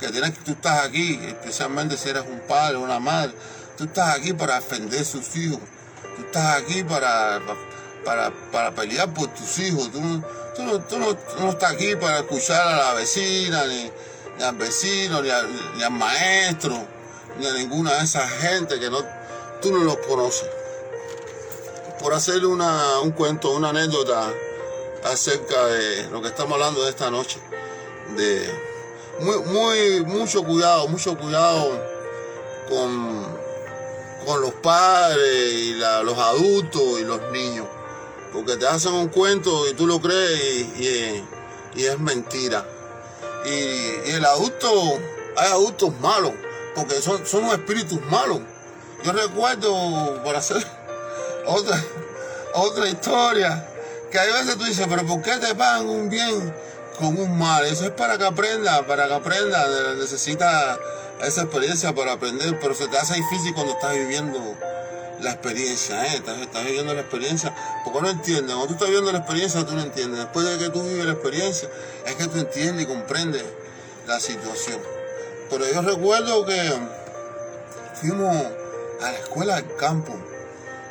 que tienes que tú estás aquí, especialmente si eres un padre o una madre, tú estás aquí para defender a sus hijos, tú estás aquí para, pelear por tus hijos. Tú, no, estás aquí para escuchar a la vecina, ni, al vecino, ni, al maestro, ni a ninguna de esas gente que no, tú no los conoces. por hacer una, un cuento, una anécdota acerca de lo que estamos hablando de esta noche. De muy, muy, mucho cuidado, mucho cuidado con, con los padres y los adultos y los niños. Porque te hacen un cuento y tú lo crees y, es mentira. Y, el adulto, hay adultos malos, porque son, son espíritus malos. Yo recuerdo, por hacer (laughs) otra, otra historia, que hay veces tú dices, pero ¿por qué te pagan un bien con un mal? Eso es para que aprenda, para que aprenda, necesita esa experiencia para aprender, pero se te hace difícil cuando estás viviendo la experiencia, ¿eh? estás, viviendo la experiencia, porque no entiendes, cuando tú estás viviendo la experiencia tú no entiendes, después de que tú vives la experiencia es que tú entiendes y comprendes la situación. Pero yo recuerdo que fuimos a la escuela del campo,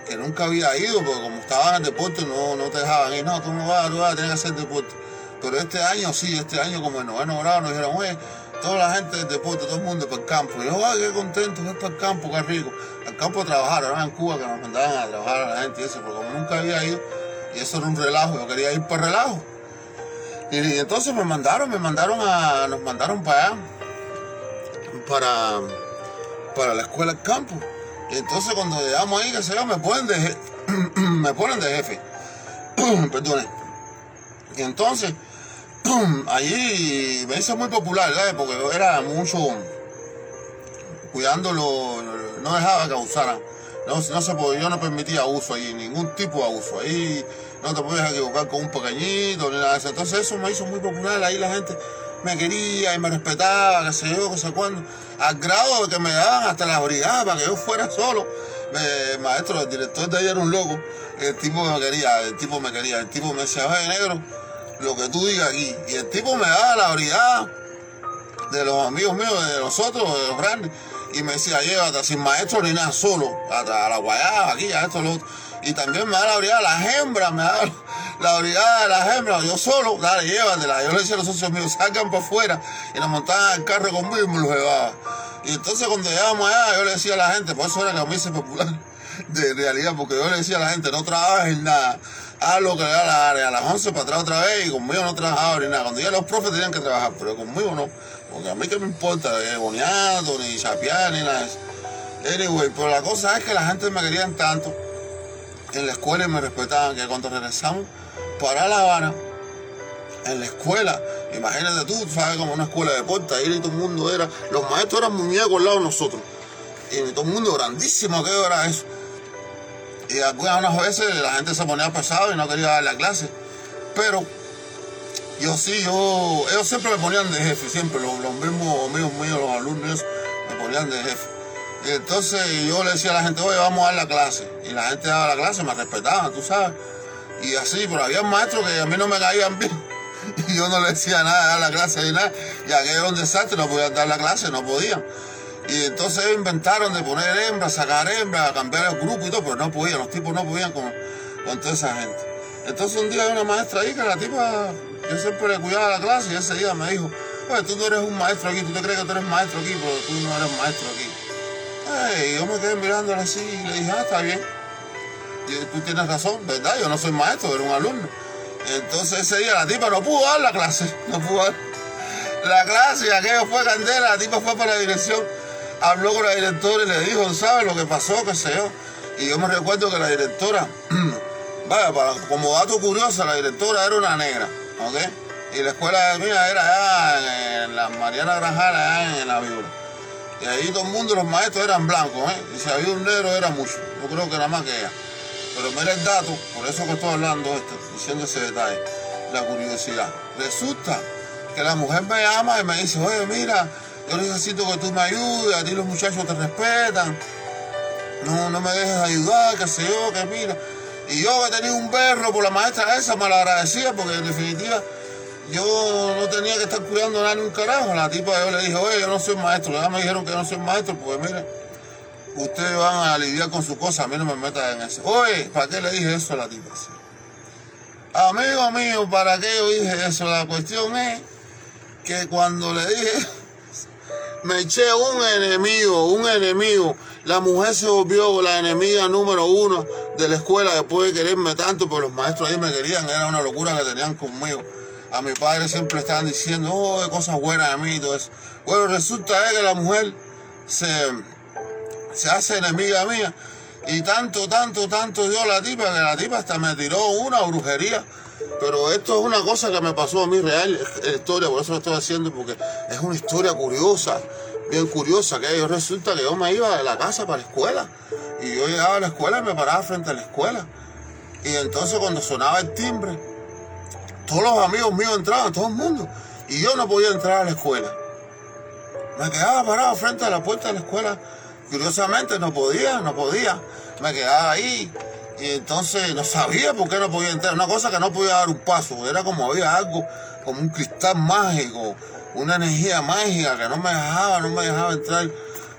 que nunca había ido, porque como estaba en el deporte no, no te dejaban ir, no, tú no vas, tú vas a tener que hacer deporte. Pero este año sí, este año como en noveno grado nos dijeron, oye, toda la gente del deporte, todo el mundo para el campo. Y yo, ay, qué contento, voy para el campo, qué rico. Al campo a trabajar, ahora en Cuba que nos mandaban a trabajar a la gente y eso, porque como nunca había ido, y eso era un relajo, yo quería ir para relajo. Y, entonces me mandaron, me mandaron a, nos mandaron para allá, para, para la escuela del campo. Y entonces cuando llegamos ahí, que se me ponen de, (clears throat) me ponen de jefe. (clears throat) Perdone. Y entonces, (clears throat) allí me hice muy popular, ¿sabes? Porque era mucho cuidándolo, no dejaba que abusaran. No, no se yo no permitía abuso ahí, ningún tipo de abuso. Ahí no te podías equivocar con un pequeñito ni nada. Entonces eso me hizo muy popular, ahí la gente me quería y me respetaba, qué sé yo, qué sé cuándo. Al grado de que me daban hasta la brigada para que yo fuera solo. el maestro, el director de ahí era un loco. El tipo me quería, el tipo me quería. El tipo me decía, oye, negro, lo que tú digas aquí. Y el tipo me daba la brigada de los amigos míos, de nosotros, de los grandes. Y me decía, llévate sin maestro ni nada, solo, a, la guayaba, aquí, a esto, lo otro. Y también me da la brigada las hembras, me da (laughs) la brigada de las hembras, yo solo, dale, llévatela. Yo le decía a los socios míos, salgan para afuera y nos montaban al carro conmigo y me los llevaba. Y entonces cuando llegamos allá, yo le decía a la gente, por eso era que a mí se popular (laughs) de realidad, porque yo le decía a la gente, no trabajes nada, haz lo que le da la área, a las 11 para atrás otra vez y conmigo no trabajaba ni nada. Cuando ya los profes tenían que trabajar, pero conmigo no, porque a mí que me importa, ni boniato, ni chapear, ni nada. Anyway, pero la cosa es que la gente me querían tanto, en la escuela me respetaban, que cuando regresamos para La Habana, en la escuela, imagínate tú, sabes como una escuela de deporte, ahí todo el mundo era, los maestros eran muñecos al lado de nosotros, y todo el mundo grandísimo, ¿qué era eso? Y algunas veces la gente se ponía pesado y no quería dar la clase, pero yo sí, yo, ellos siempre me ponían de jefe, siempre, los, mismos amigos míos, los alumnos, me ponían de jefe. Y entonces yo le decía a la gente, oye, vamos a dar la clase. Y la gente daba la clase, me respetaban, tú sabes. Y así, pero había maestros que a mí no me caían bien. (laughs) Y yo no le decía nada, dar la clase ni nada. Y aquello era un desastre, no podían dar la clase, no podían. Y entonces ellos inventaron de poner hembras, sacar hembras, cambiar el grupo y todo, pero no podían, los tipos no podían con, con toda esa gente. Entonces un día hay una maestra ahí que la tipa, yo siempre le cuidaba la clase y ese día me dijo, oye, tú no eres un maestro aquí, tú te crees que tú eres maestro aquí, pero tú no eres maestro aquí. y yo me quedé mirándola así y le dije, ah, está bien. Y tú tienes razón, ¿verdad? Yo no soy maestro, era un alumno. Entonces ese día la tipa no pudo dar la clase, (laughs) no pudo dar la clase y aquello fue candela, la tipa fue para la dirección, habló con la directora y le dijo, ¿sabes lo que pasó? ¿Qué sé yo? Y yo me recuerdo que la directora, (clears throat) vaya, para, como dato curioso, la directora era una negra, ¿ok? Y la escuela mía era allá en la Mariana Granjara, allá en la Viola. Y ahí todo el mundo, los maestros eran blancos, ¿eh? Y si había un negro era mucho. Yo creo que nada más que ella. Pero mira el dato, por eso que estoy hablando esto, diciendo ese detalle, la curiosidad. Resulta que la mujer me llama y me dice, oye, mira, yo necesito que tú me ayudes, a ti los muchachos te respetan, no, no me dejes ayudar, que sé yo, que mira. Y yo que tenía un perro por la maestra esa, me la agradecía porque en definitiva yo no tenía que estar cuidando a nadie un carajo. La tipa yo le dije, oye, yo no soy maestro. Ya me dijeron que no soy maestro, pues mira ustedes van a lidiar con su cosa, a mí no me metan en eso. Oye, ¿para qué le dije eso a la tipa? Amigo mío, ¿para qué yo dije eso? La cuestión es que cuando le dije, me eché un enemigo, un enemigo. La mujer se volvió la enemiga número uno de la escuela después de quererme tanto, pero los maestros ahí me querían, era una locura que tenían conmigo. A mi padre siempre estaban diciendo, oh, cosas buenas de mí y todo eso. Bueno, resulta que la mujer se, se hace enemiga mía. Y tanto, tanto, tanto dio la tipa que la tipa hasta me tiró una brujería. Pero esto es una cosa que me pasó a mí real, es historia, por eso lo estoy haciendo, porque es una historia curiosa, bien curiosa, que yo resulta que yo me iba de la casa para la escuela. Y yo llegaba a la escuela y me paraba frente a la escuela. Y entonces cuando sonaba el timbre, todos los amigos míos entraban, todo el mundo. Y yo no podía entrar a la escuela. Me quedaba parado frente a la puerta de la escuela. Curiosamente no podía, no podía. Me quedaba ahí. Y entonces no sabía por qué no podía entrar. Una cosa que no podía dar un paso. Era como había algo, como un cristal mágico, una energía mágica que no me dejaba, no me dejaba entrar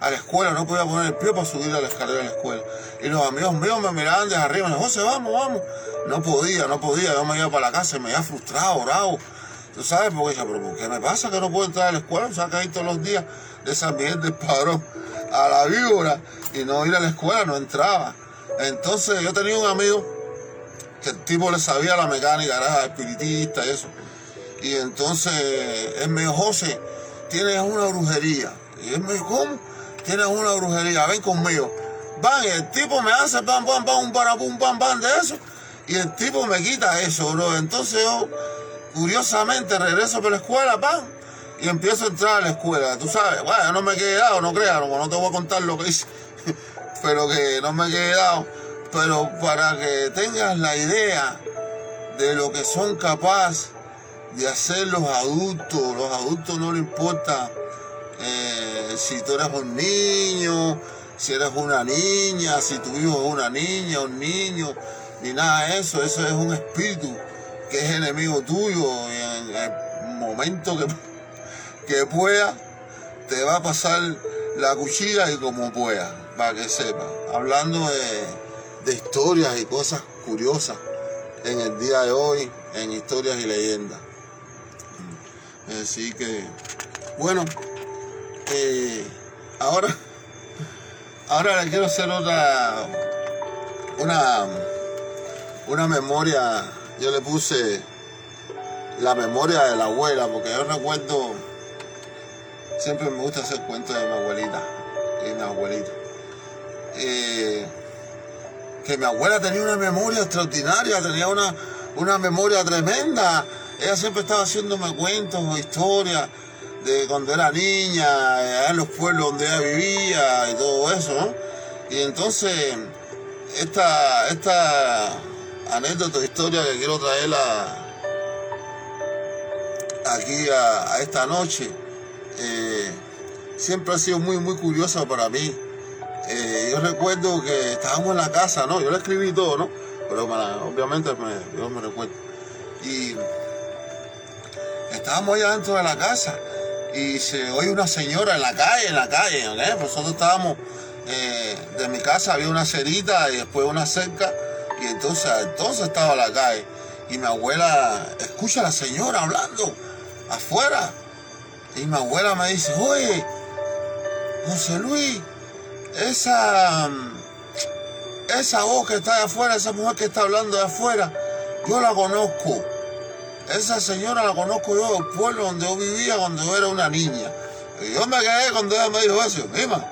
a la escuela. No podía poner el pie para subir a la escalera de la escuela. Y los amigos míos me miraban desde arriba. Me dijeron, José, vamos, vamos. No podía, no podía. Yo me iba para la casa y me iba frustrado, bravo. ¿Tú sabes? Porque dije, pero ¿por qué me pasa que no puedo entrar a la escuela? O sea, que ahí todos los días de San Miguel del Padrón a la víbora y no ir a la escuela, no entraba. Entonces yo tenía un amigo que el tipo le sabía la mecánica, era espiritista y eso. Y entonces él me dijo, José, tienes una brujería. Y él me dijo, ¿cómo? Tienes una brujería, ven conmigo. Van, el tipo me hace pam, pam, pam, un para, pum, pam, pam de eso. Y el tipo me quita eso, bro. Entonces yo, curiosamente, regreso por la escuela, pam, y empiezo a entrar a la escuela. Tú sabes, bueno, no me he quedado, no creas, no te voy a contar lo que hice pero que no me he quedado, pero para que tengas la idea de lo que son capaces de hacer los adultos, los adultos no le importa eh, si tú eres un niño, si eres una niña, si tu hijo es una niña, un niño, ni nada de eso, eso es un espíritu que es enemigo tuyo y en el momento que, que pueda te va a pasar la cuchilla y como pueda para que sepa, hablando de, historias y cosas curiosas en el día de hoy, en historias y leyendas. Así que, bueno, eh, ahora, (laughs) ahora le quiero hacer otra, una, una memoria, yo le puse la memoria de la abuela, porque yo recuerdo, siempre me gusta hacer cuentos de mi abuelita y mi abuelita. Eh, que mi abuela tenía una memoria extraordinaria, tenía una, una memoria tremenda. Ella siempre estaba haciéndome cuentos o historias de cuando era niña, en los pueblos donde ella vivía y todo eso. Y entonces, esta, esta anécdota, historia que quiero traerla aquí a, esta noche, eh, siempre ha sido muy, muy curiosa para mí. Eh, yo recuerdo que estábamos en la casa, ¿no? Yo le escribí todo, ¿no? Pero obviamente me, yo me recuerdo. Y estábamos allá dentro de la casa y se oye una señora en la calle, en la calle. Nosotros estábamos, eh, de mi casa había una cerita y después una cerca y entonces, entonces estaba la calle y mi abuela escucha a la señora hablando afuera y mi abuela me dice, oye, José Luis, esa, esa voz que está de afuera, esa mujer que está hablando de afuera, yo la conozco. Esa señora la conozco yo del pueblo donde yo vivía cuando yo era una niña. Y yo me quedé cuando ella me dijo eso. Mima,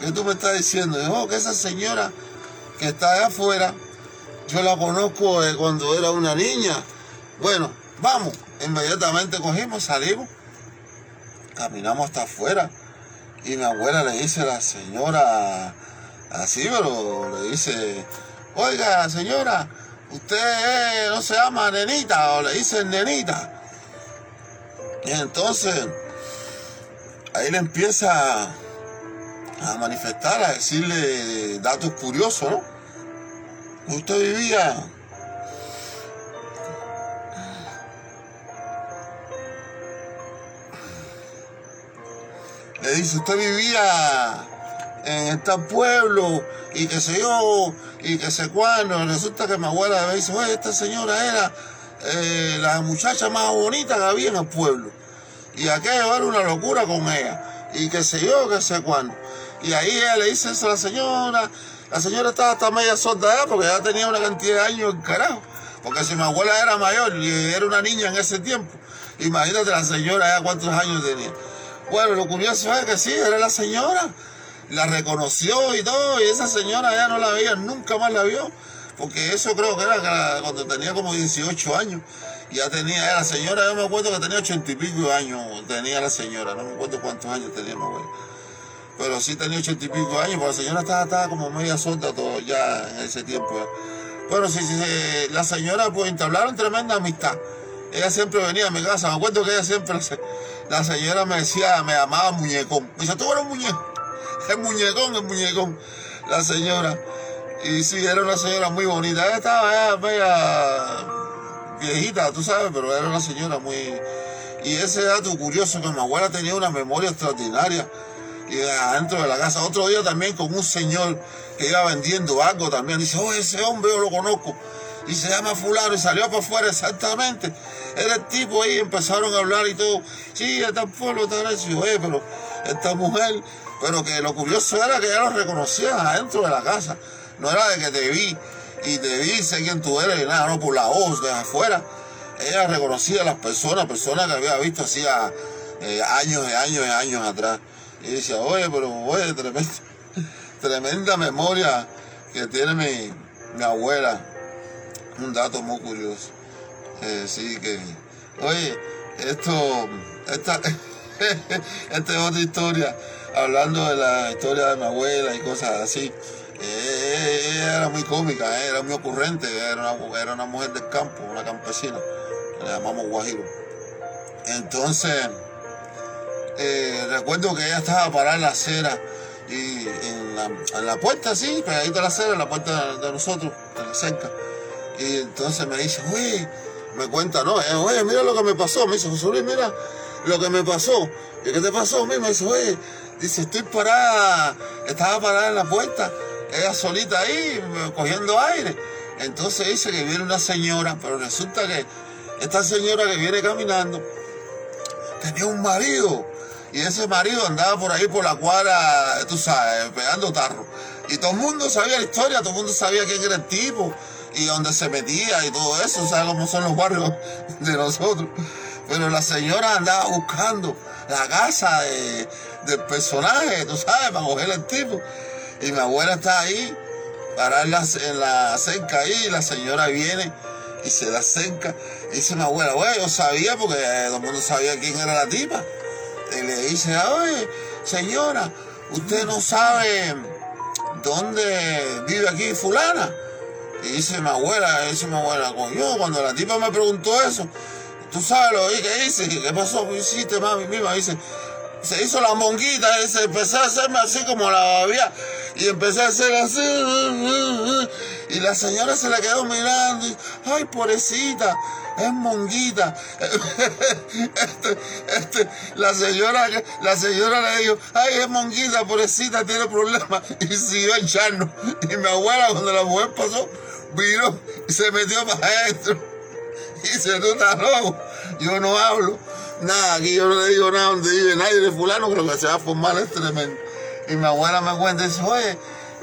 ¿qué tú me estás diciendo? Dijo oh, que esa señora que está de afuera, yo la conozco de cuando era una niña. Bueno, vamos. Inmediatamente cogimos, salimos, caminamos hasta afuera. Y mi abuela le dice a la señora, así, pero le dice, oiga señora, usted no se llama nenita o le dice nenita. Y entonces ahí le empieza a manifestar, a decirle datos curiosos, ¿no? Usted vivía Le dice, usted vivía en este pueblo y que sé yo, y que sé cuándo. Resulta que mi abuela me dice, oye, esta señora era eh, la muchacha más bonita que había en el pueblo. Y aquello era una locura con ella. Y que sé yo, que sé cuándo. Y ahí ella le dice eso a la señora. La señora estaba hasta media sorda porque ya tenía una cantidad de años en carajo. Porque si mi abuela era mayor y era una niña en ese tiempo, imagínate la señora ya cuántos años tenía. Bueno, lo curioso es que sí, era la señora. La reconoció y todo, y esa señora ya no la veía, nunca más la vio. Porque eso creo que era cuando tenía como 18 años. Ya tenía, la señora, yo me acuerdo que tenía ochenta y pico años, tenía la señora, no me acuerdo cuántos años tenía mi abuela. Pero sí tenía ochenta y pico años, porque la señora estaba, como media sorda todo ya en ese tiempo. Bueno, sí, sí, la señora pues entablaron tremenda amistad. Ella siempre venía a mi casa, me acuerdo que ella siempre, la señora me decía, me llamaba muñecón. Me dice, tú eres un muñeco. (laughs) El muñecón, el muñecón. La señora. Y sí, era una señora muy bonita. Ella estaba media viejita, tú sabes, pero era una señora muy... Y ese dato curioso que mi abuela tenía una memoria extraordinaria y adentro de la casa. Otro día también con un señor que iba vendiendo algo también. Dice, oh, ese hombre yo lo conozco. Y se llama fulano y salió para afuera exactamente. Era el tipo ahí, empezaron a hablar y todo. Sí, está pueblo, está eso. Oye, pero esta mujer, pero que lo curioso era que ya lo reconocía adentro de la casa. No era de que te vi y te dice quién tú eres, nada, no, por la voz de afuera. Ella reconocía a las personas, personas que había visto hacía eh, años y años y años atrás. Y decía, oye, pero oye, tremenda, (laughs) tremenda memoria que tiene mi, mi abuela. Un dato muy curioso. Eh, sí, que, oye, esto, esta, (laughs) esta es otra historia, hablando de la historia de mi abuela y cosas así. Eh, era muy cómica, eh, era muy ocurrente, era una, era una mujer del campo, una campesina, le llamamos Guajiro. Entonces, eh, recuerdo que ella estaba parada en la acera y en la, en la puerta, así, pegadita a la acera, en la puerta de nosotros, cerca. Y entonces me dice, oye, me cuenta, no, oye, mira lo que me pasó. Me dice, José Luis, mira lo que me pasó. ¿Y qué te pasó? Me dice, oye, dice, estoy parada, estaba parada en la puerta ella solita ahí, cogiendo aire. Entonces dice que viene una señora, pero resulta que esta señora que viene caminando tenía un marido. Y ese marido andaba por ahí por la cuadra, tú sabes, pegando tarro. Y todo el mundo sabía la historia, todo el mundo sabía quién era el tipo y dónde se metía y todo eso, ¿sabes cómo son los barrios de nosotros? Pero la señora andaba buscando la casa del personaje, tú sabes, para coger al tipo. Y mi abuela está ahí, para en la, cerca ahí, y la señora viene y se la cerca. Y dice mi abuela, bueno, yo sabía porque todo el mundo sabía quién era la tipa. Y le dice, oye, señora, usted no sabe dónde vive aquí fulana. Y dice mi abuela, dice mi abuela, yo cuando la tipa me preguntó eso, tú sabes lo que dice, ¿qué pasó? ¿Qué hiciste, mami? Misma dice, se hizo la monguita, se empezó a hacerme así como la babía y empecé a hacer así. Y la señora se la quedó mirando. Y, Ay, pobrecita, es monguita. (laughs) Este, este, la, señora, la señora le dijo, ay, es monguita, pobrecita, tiene problemas. (laughs) Y siguió echando. Y mi abuela, cuando la mujer pasó, vino y se metió para adentro. Y dice, tú estás loco, yo no hablo. Nada, aquí yo no le digo nada donde vive nadie de fulano, que lo que se va a formar es tremendo. Y mi abuela me cuenta y dice, oye,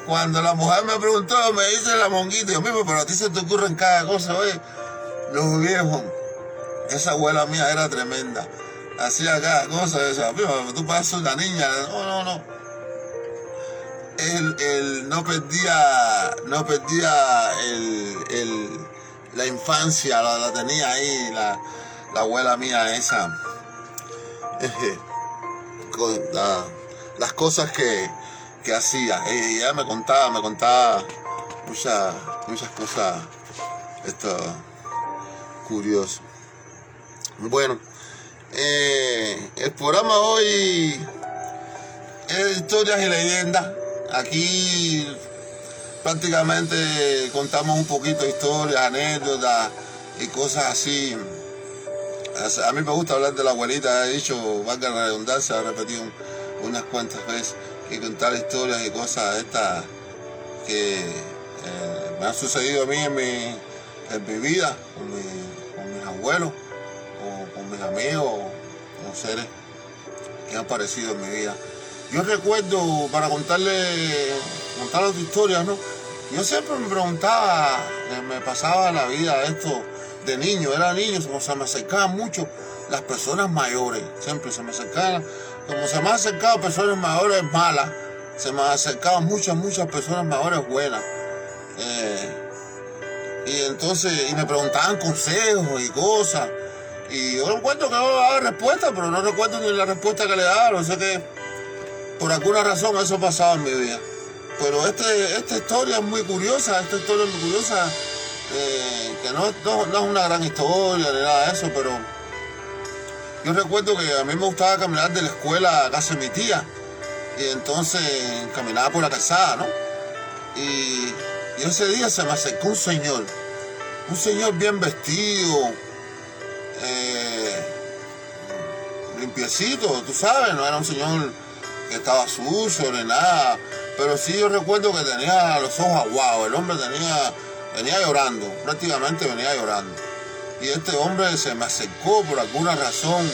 cuando la mujer me preguntó, me dice la monguita, yo mismo, pero a ti se te ocurre en cada cosa, oye, los viejos, esa abuela mía era tremenda, hacía cada cosa, decía, tú pasas la niña, no, no, no. Él, no perdía, no perdía el, la infancia, la, tenía ahí, la, abuela mía esa. con la, las cosas que, hacía. Ella me contaba, me contaba muchas, muchas cosas esto, curioso. Bueno, eh, el programa hoy es historias y leyendas. Aquí prácticamente contamos un poquito historias, anécdotas y cosas así. A mí me gusta hablar de la abuelita, he dicho, valga la redundancia, he repetido unas cuantas veces y contar historias y cosas estas que eh, me han sucedido a mí en mi, en mi vida, con, mis abuelos, o con mis amigos, con seres que han aparecido en mi vida. Yo recuerdo, para contarle contar otra historia, ¿no? Yo siempre me preguntaba, me pasaba la vida esto de niño, era niño, como se me acercaban mucho las personas mayores, siempre se me acercaban, como se me han acercado personas mayores malas, se me han acercado muchas, muchas personas mayores buenas. Eh, y entonces, y me preguntaban consejos y cosas. Y yo encuentro que no daba respuesta, pero no recuerdo ni la respuesta que le daba. No sé que por alguna razón eso pasaba en mi vida. Pero este, esta historia es muy curiosa, esta historia es muy curiosa, eh, que no, no, es una gran historia ni nada de eso, pero yo recuerdo que a mí me gustaba caminar de la escuela a casa de mi tía, y entonces caminaba por la calzada, ¿no? Y, y ese día se me acercó un señor, un señor bien vestido, eh, limpiecito, tú sabes, no era un señor que estaba sucio ni nada, pero sí yo recuerdo que tenía los ojos aguados, el hombre tenía, venía llorando, prácticamente venía llorando. Y este hombre se me acercó por alguna razón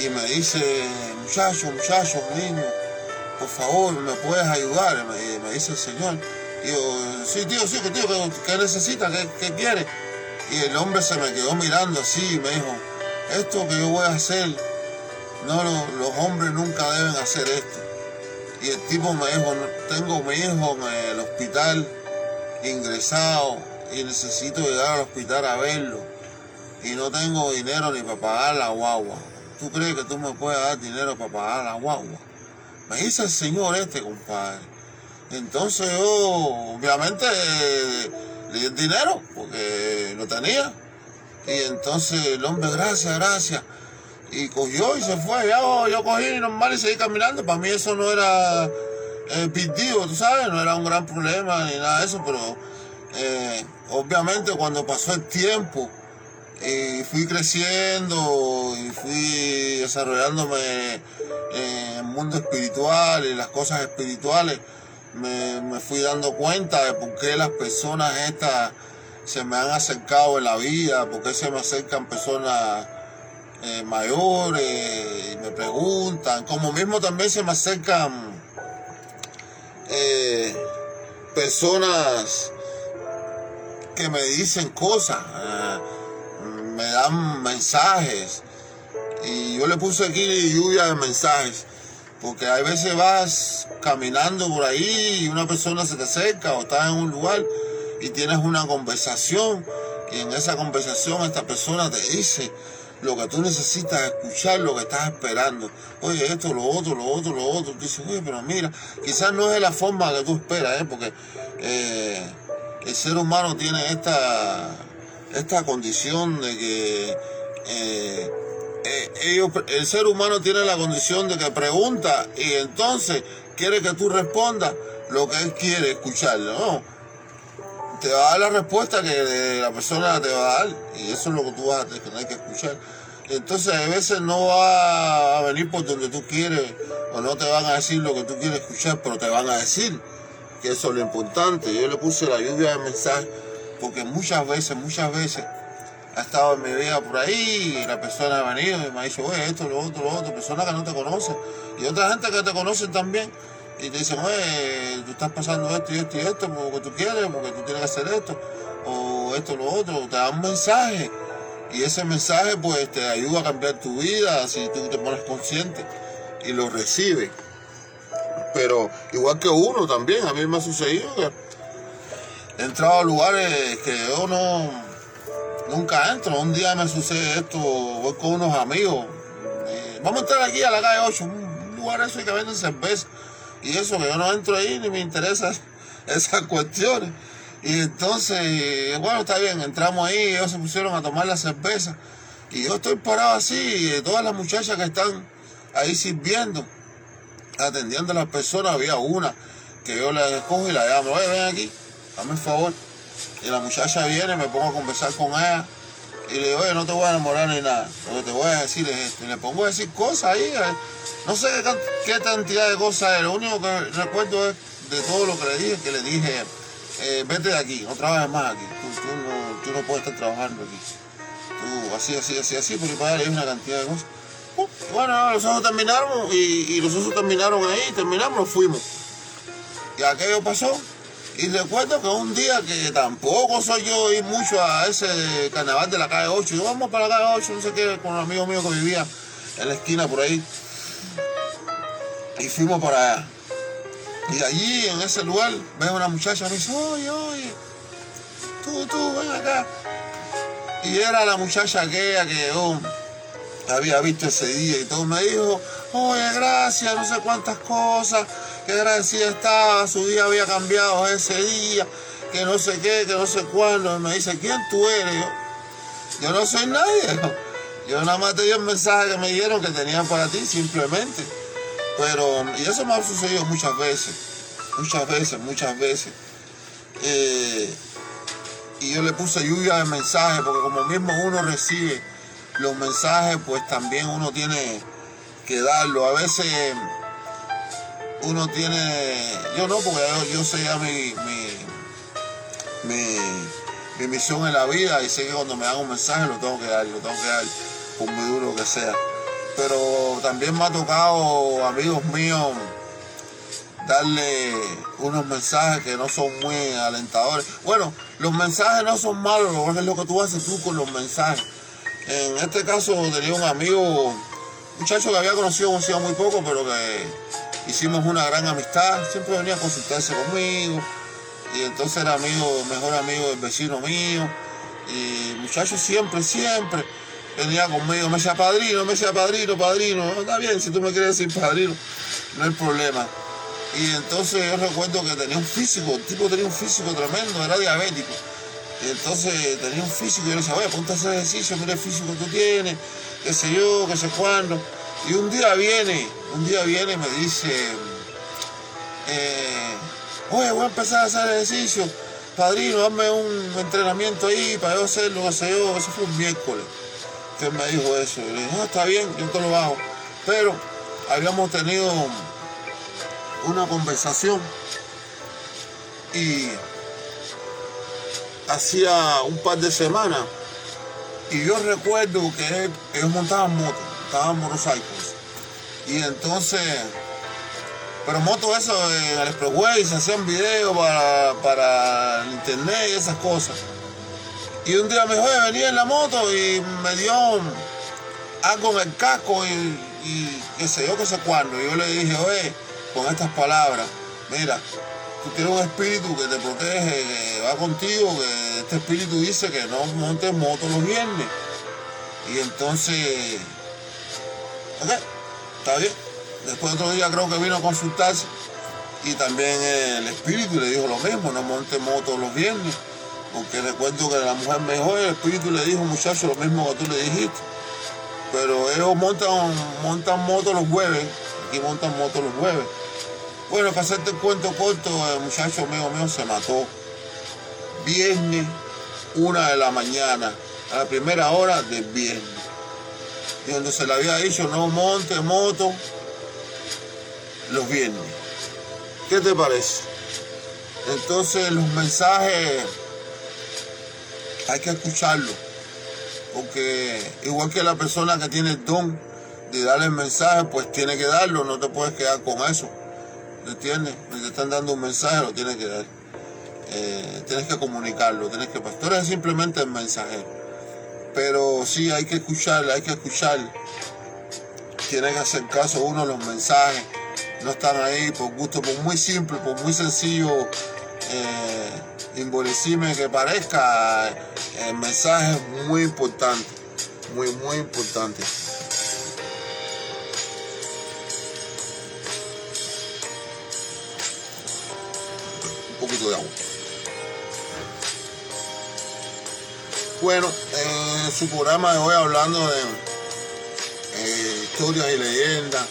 y me dice, muchacho, muchacho, niño, por favor, ¿me puedes ayudar? Me, me dice el Señor. Y yo, sí, tío, sí, tío, ¿qué, qué necesita? ¿Qué, ¿Qué quiere? Y el hombre se me quedó mirando así y me dijo, esto que yo voy a hacer, no, los hombres nunca deben hacer esto. Y el tipo me dijo, tengo mi hijo en el hospital ingresado y necesito llegar al hospital a verlo. Y no tengo dinero ni para pagar la guagua. ¿Tú crees que tú me puedes dar dinero para pagar la guagua? Me dice el señor este, compadre. Entonces yo, obviamente, le di el dinero porque lo tenía. Y entonces el hombre, gracias, gracias. Y cogió y se fue. Yo, yo cogí normal y seguí caminando. Para mí eso no era eh, tú sabes, no era un gran problema ni nada de eso, pero eh, obviamente cuando pasó el tiempo y fui creciendo y fui desarrollándome en el mundo espiritual y las cosas espirituales, me, fui dando cuenta de por qué las personas estas se me han acercado en la vida, por qué se me acercan personas eh, mayores y me preguntan, como mismo también se me acercan eh, personas que me dicen cosas, eh, me dan mensajes y yo le puse aquí lluvia de mensajes porque hay veces vas caminando por ahí y una persona se te acerca o estás en un lugar y tienes una conversación y en esa conversación esta persona te dice lo que tú necesitas escuchar, lo que estás esperando. Oye, esto, lo otro, lo otro, lo otro. Tú dices, oye, pero mira, quizás no es la forma que tú esperas, ¿eh? porque eh, el ser humano tiene esta, esta condición de que eh, eh, ellos, el ser humano tiene la condición de que pregunta y entonces quiere que tú respondas lo que él quiere escuchar, ¿no? Te va a dar la respuesta que la persona te va a dar y eso es lo que tú vas a tener que escuchar. Entonces a veces no va a venir por donde tú quieres o no te van a decir lo que tú quieres escuchar, pero te van a decir que eso es lo importante. Yo le puse la lluvia de mensaje porque muchas veces, muchas veces ha estado en mi vida por ahí y la persona ha venido y me ha dicho, oye, esto, lo otro, lo otro, personas que no te conocen y otra gente que te conocen también y te dicen, oye, tú estás pasando esto y esto y esto porque tú quieres, porque tú tienes que hacer esto o esto, lo otro, te dan un mensaje y ese mensaje pues te ayuda a cambiar tu vida si tú te pones consciente y lo recibes. Pero igual que uno también, a mí me ha sucedido que he entrado a lugares que yo no nunca entro. Un día me sucede esto, voy con unos amigos. Vamos a entrar aquí a la calle 8, un lugar eso que venden cerveza. Y eso, que yo no entro ahí ni me interesa (laughs) esas cuestiones. Y entonces, bueno, está bien, entramos ahí, ellos se pusieron a tomar la cerveza. Y yo estoy parado así, y todas las muchachas que están ahí sirviendo, atendiendo a las personas, había una que yo la escojo y la llamo, ven aquí, dame el favor y la muchacha viene, me pongo a conversar con ella y le digo, oye, no te voy a enamorar ni nada, lo que te voy a decir es esto. Y le pongo a decir cosas ahí, eh. no sé qué, cantidad de cosas es, lo único que recuerdo es de todo lo que le dije, que le dije, eh, vete de aquí, no trabajes más aquí, tú, no, puedes estar trabajando aquí. Tú, así, así, así, así, porque para él una cantidad de cosas. Uh, bueno, los ojos terminaron y, los ojos terminaron ahí, terminamos, fuimos. Y aquello pasó. Y recuerdo que un día que tampoco soy yo ir mucho a ese carnaval de la calle 8. Yo vamos para la calle 8, no sé qué, con un amigo mío que vivía en la esquina por ahí. Y fuimos para allá. Y allí, en ese lugar, veo una muchacha, me dice, oye, oye, tú, tú, ven acá. Y era la muchacha aquella que yo había visto ese día y todo. Me dijo, oye, gracias, no sé cuántas cosas, que agradecida estaba, su día había cambiado ese día, que no sé qué, que no sé cuándo. me dice, ¿quién tú eres? Yo, yo no soy nadie. Yo nada más te di el mensaje que me dijeron que tenían para ti, simplemente. Pero, y eso me ha sucedido muchas veces, muchas veces, muchas veces. Eh, y yo le puse lluvia de mensajes, porque como mismo uno recibe los mensajes, pues también uno tiene que darlo. A veces uno tiene, yo no, porque yo, sé ya mi, mi, mi, misión en la vida y sé que cuando me dan un mensaje lo tengo que dar, lo tengo que dar por muy duro que sea pero también me ha tocado, amigos míos, darle unos mensajes que no son muy alentadores. Bueno, los mensajes no son malos, lo que es lo que tú haces tú con los mensajes. En este caso tenía un amigo, muchacho que había conocido, conocido muy poco, pero que hicimos una gran amistad. Siempre venía a consultarse conmigo. Y entonces era amigo, mejor amigo del vecino mío. Y muchacho siempre, siempre venía conmigo, me decía padrino, me decía padrino, padrino, está bien, si tú me quieres decir padrino, no hay problema. Y entonces yo recuerdo que tenía un físico, el tipo tenía un físico tremendo, era diabético. Y entonces tenía un físico y yo le decía, oye, ponte a hacer ejercicio, mira el físico que tú tienes, qué sé yo, qué sé cuándo. Y un día viene, un día viene y me dice, eh, oye, voy a empezar a hacer ejercicio, padrino, dame un entrenamiento ahí para yo hacerlo, qué sé yo, eso fue un miércoles que me dijo eso. le dije, no, está bien, yo te lo hago. Pero habíamos tenido una conversación y hacía un par de semanas y yo recuerdo que ellos montaban motos, estaban motorcycles. Y entonces, pero motos eso en el expressway, se hacían videos para, para el internet y esas cosas. Y un día me dijo, venía en la moto y me dio algo en el casco y, y qué sé yo, qué sé cuándo. Y yo le dije, oye, con estas palabras, mira, tú tienes un espíritu que te protege, que va contigo, que este espíritu dice que no montes moto los viernes. Y entonces, ok, está bien. Después otro día creo que vino a consultarse y también el espíritu le dijo lo mismo, no montes moto los viernes porque recuerdo que la mujer me dijo, el espíritu le dijo, muchacho, lo mismo que tú le dijiste. Pero ellos montan, montan moto los jueves, aquí montan moto los jueves. Bueno, para hacerte el cuento corto, el muchacho amigo mío se mató. Viernes, una de la mañana, a la primera hora del viernes. Y donde se le había dicho, no monte moto los viernes. ¿Qué te parece? Entonces los mensajes hay que escucharlo. Porque igual que la persona que tiene el don de darle el mensaje, pues tiene que darlo, no te puedes quedar con eso. ¿Entiendes? Si te están dando un mensaje, lo tienes que dar. Eh, tienes que comunicarlo, tienes que... Pastor es simplemente el mensajero. Pero sí, hay que escuchar, hay que escuchar. Tiene que hacer caso uno los mensajes. No están ahí por gusto, por muy simple, por muy sencillo. Eh, que parezca, el mensaje es muy importante, muy, muy importante. Un poquito de agua. Bueno, en su programa de hoy hablando de eh, historias y leyendas,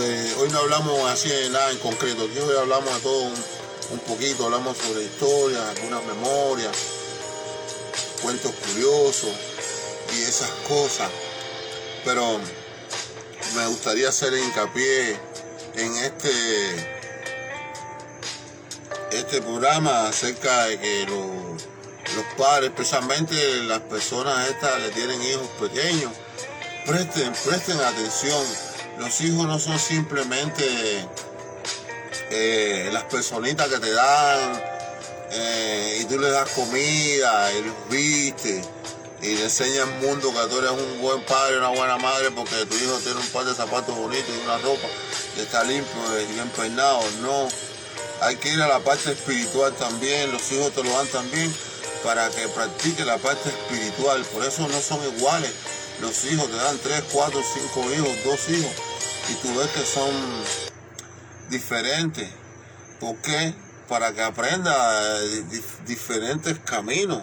eh, hoy no hablamos así de nada en concreto, hoy hablamos de todo un un poquito, hablamos sobre historia, algunas memorias, cuentos curiosos y esas cosas. Pero me gustaría hacer hincapié en este este programa acerca de que los, los padres, especialmente las personas estas que tienen hijos pequeños, presten, presten atención. Los hijos no son simplemente eh, las personitas que te dan, eh, y tú le das comida, y los viste, y le enseñas al mundo que tú eres un buen padre, una buena madre, porque tu hijo tiene un par de zapatos bonitos y una ropa, y está limpio y bien peinado. No, hay que ir a la parte espiritual también, los hijos te lo dan también para que practique la parte espiritual. Por eso no son iguales. Los hijos te dan tres, cuatro, cinco hijos, dos hijos, y tú ves que son diferentes. ¿Por qué? Para que aprenda eh, diferentes caminos,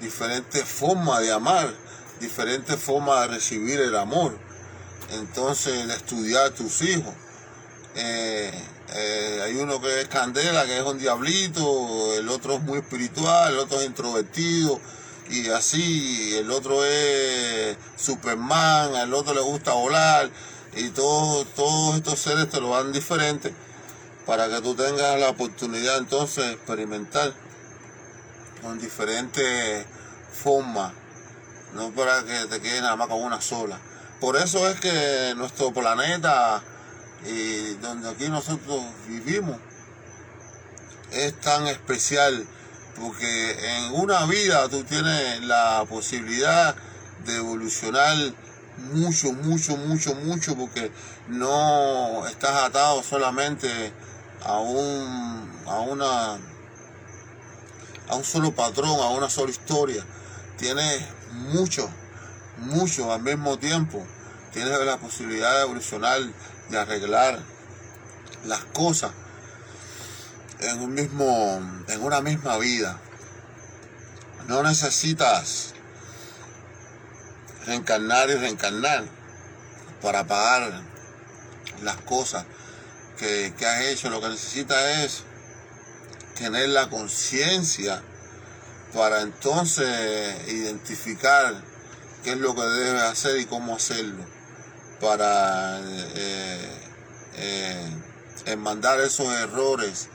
diferentes formas de amar, diferentes formas de recibir el amor. Entonces, estudiar tus hijos. Eh, eh, hay uno que es candela, que es un diablito, el otro es muy espiritual, el otro es introvertido, y así, el otro es Superman, al otro le gusta volar, y todos, todos estos seres te lo dan diferente para que tú tengas la oportunidad entonces de experimentar con diferentes formas, no para que te quede nada más con una sola. Por eso es que nuestro planeta y donde aquí nosotros vivimos es tan especial porque en una vida tú tienes la posibilidad de evolucionar mucho, mucho, mucho, mucho, porque no estás atado solamente a un, a una, a un solo patrón, a una sola historia. Tienes mucho, mucho al mismo tiempo. Tienes la posibilidad de evolucionar, de arreglar las cosas en un mismo, en una misma vida. No necesitas reencarnar y reencarnar para pagar las cosas que, que has hecho. Lo que necesitas es tener la conciencia para entonces identificar qué es lo que debes hacer y cómo hacerlo para eh, eh, esos errores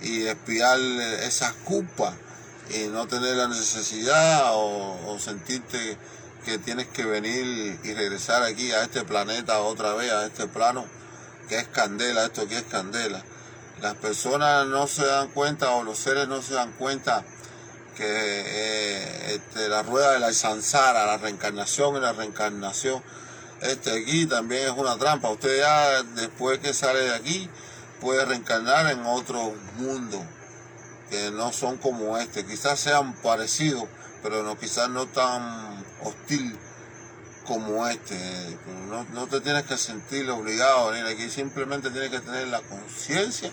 y espiar esas culpas y no tener la necesidad o, sentirte que tienes que venir y regresar aquí a este planeta otra vez, a este plano que es candela, esto que es candela. Las personas no se dan cuenta o los seres no se dan cuenta que eh, este, la rueda de la sansara, la reencarnación y la reencarnación, este aquí también es una trampa. Usted ya después que sale de aquí, puede reencarnar en otro mundo que no son como este. Quizás sean parecidos, pero no, quizás no tan hostil como este. No, no te tienes que sentir obligado a venir aquí, simplemente tienes que tener la conciencia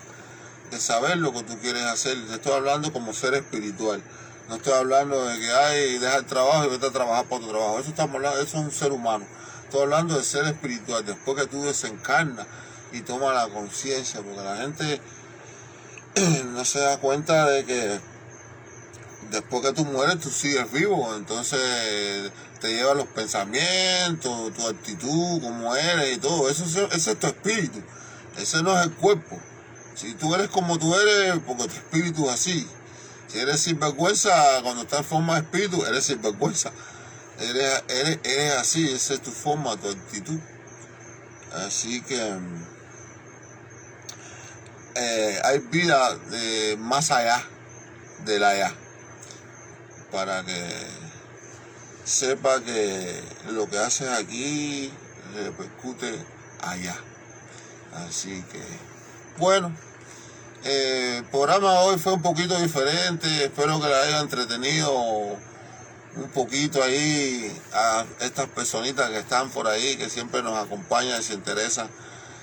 de saber lo que tú quieres hacer. Te estoy hablando como ser espiritual. No estoy hablando de que hay deja el trabajo y vete a trabajar por tu trabajo. Eso estamos hablando, eso es un ser humano. Estoy hablando de ser espiritual. Después que tú desencarnas y toma la conciencia, porque la gente no se da cuenta de que después que tú mueres tú sigues vivo, entonces te lleva los pensamientos, tu actitud, cómo eres y todo, eso, ese es tu espíritu, ese no es el cuerpo. Si tú eres como tú eres, porque tu espíritu es así. Si eres sinvergüenza, cuando estás en forma de espíritu, eres sinvergüenza. Eres, eres, eres así, esa es tu forma, tu actitud. Así que eh, hay vida de más allá de la allá. Para que sepa que lo que haces aquí repercute allá. Así que, bueno, eh, el programa hoy fue un poquito diferente. Espero que la haya entretenido un poquito ahí a estas personitas que están por ahí, que siempre nos acompañan y se interesan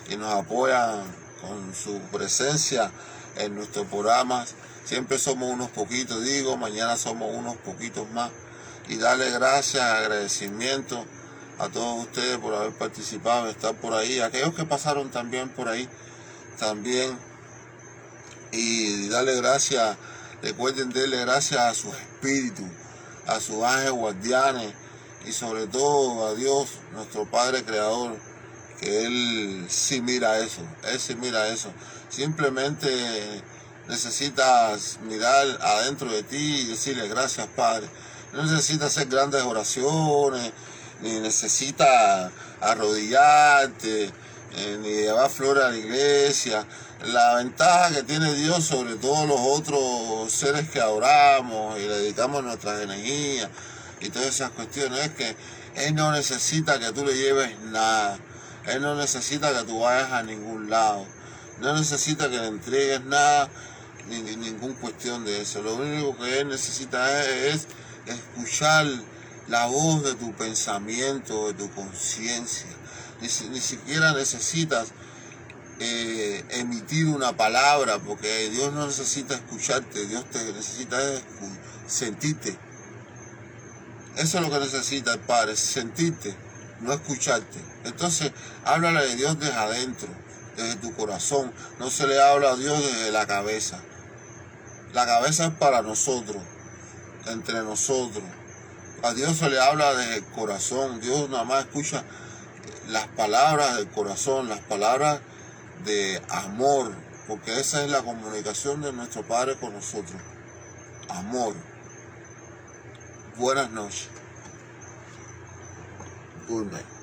y nos apoyan con su presencia en nuestros programas. Siempre somos unos poquitos, digo, mañana somos unos poquitos más. Y darle gracias, agradecimiento a todos ustedes por haber participado, estar por ahí, aquellos que pasaron también por ahí, también. Y darle gracias, recuerden darle gracias a sus espíritus, a sus ángeles guardianes y sobre todo a Dios, nuestro Padre Creador que Él sí mira eso, Él sí mira eso. Simplemente necesitas mirar adentro de ti y decirle gracias Padre. No necesitas hacer grandes oraciones, ni necesitas arrodillarte, eh, ni llevar flores a la iglesia. La ventaja que tiene Dios sobre todos los otros seres que adoramos y le dedicamos nuestras energías y todas esas cuestiones es que Él no necesita que tú le lleves nada. Él no necesita que tú vayas a ningún lado. No necesita que le entregues nada, ni, ninguna cuestión de eso. Lo único que Él necesita es escuchar la voz de tu pensamiento, de tu conciencia. Ni, ni, siquiera necesitas eh, emitir una palabra, porque Dios no necesita escucharte, Dios te necesita sentirte. Eso es lo que necesita el Padre, sentirte, no escucharte. Entonces, háblale de Dios desde adentro, desde tu corazón. No se le habla a Dios desde la cabeza. La cabeza es para nosotros, entre nosotros. A Dios se le habla desde el corazón. Dios nada más escucha las palabras del corazón, las palabras de amor, porque esa es la comunicación de nuestro Padre con nosotros. Amor. Buenas noches. Good night.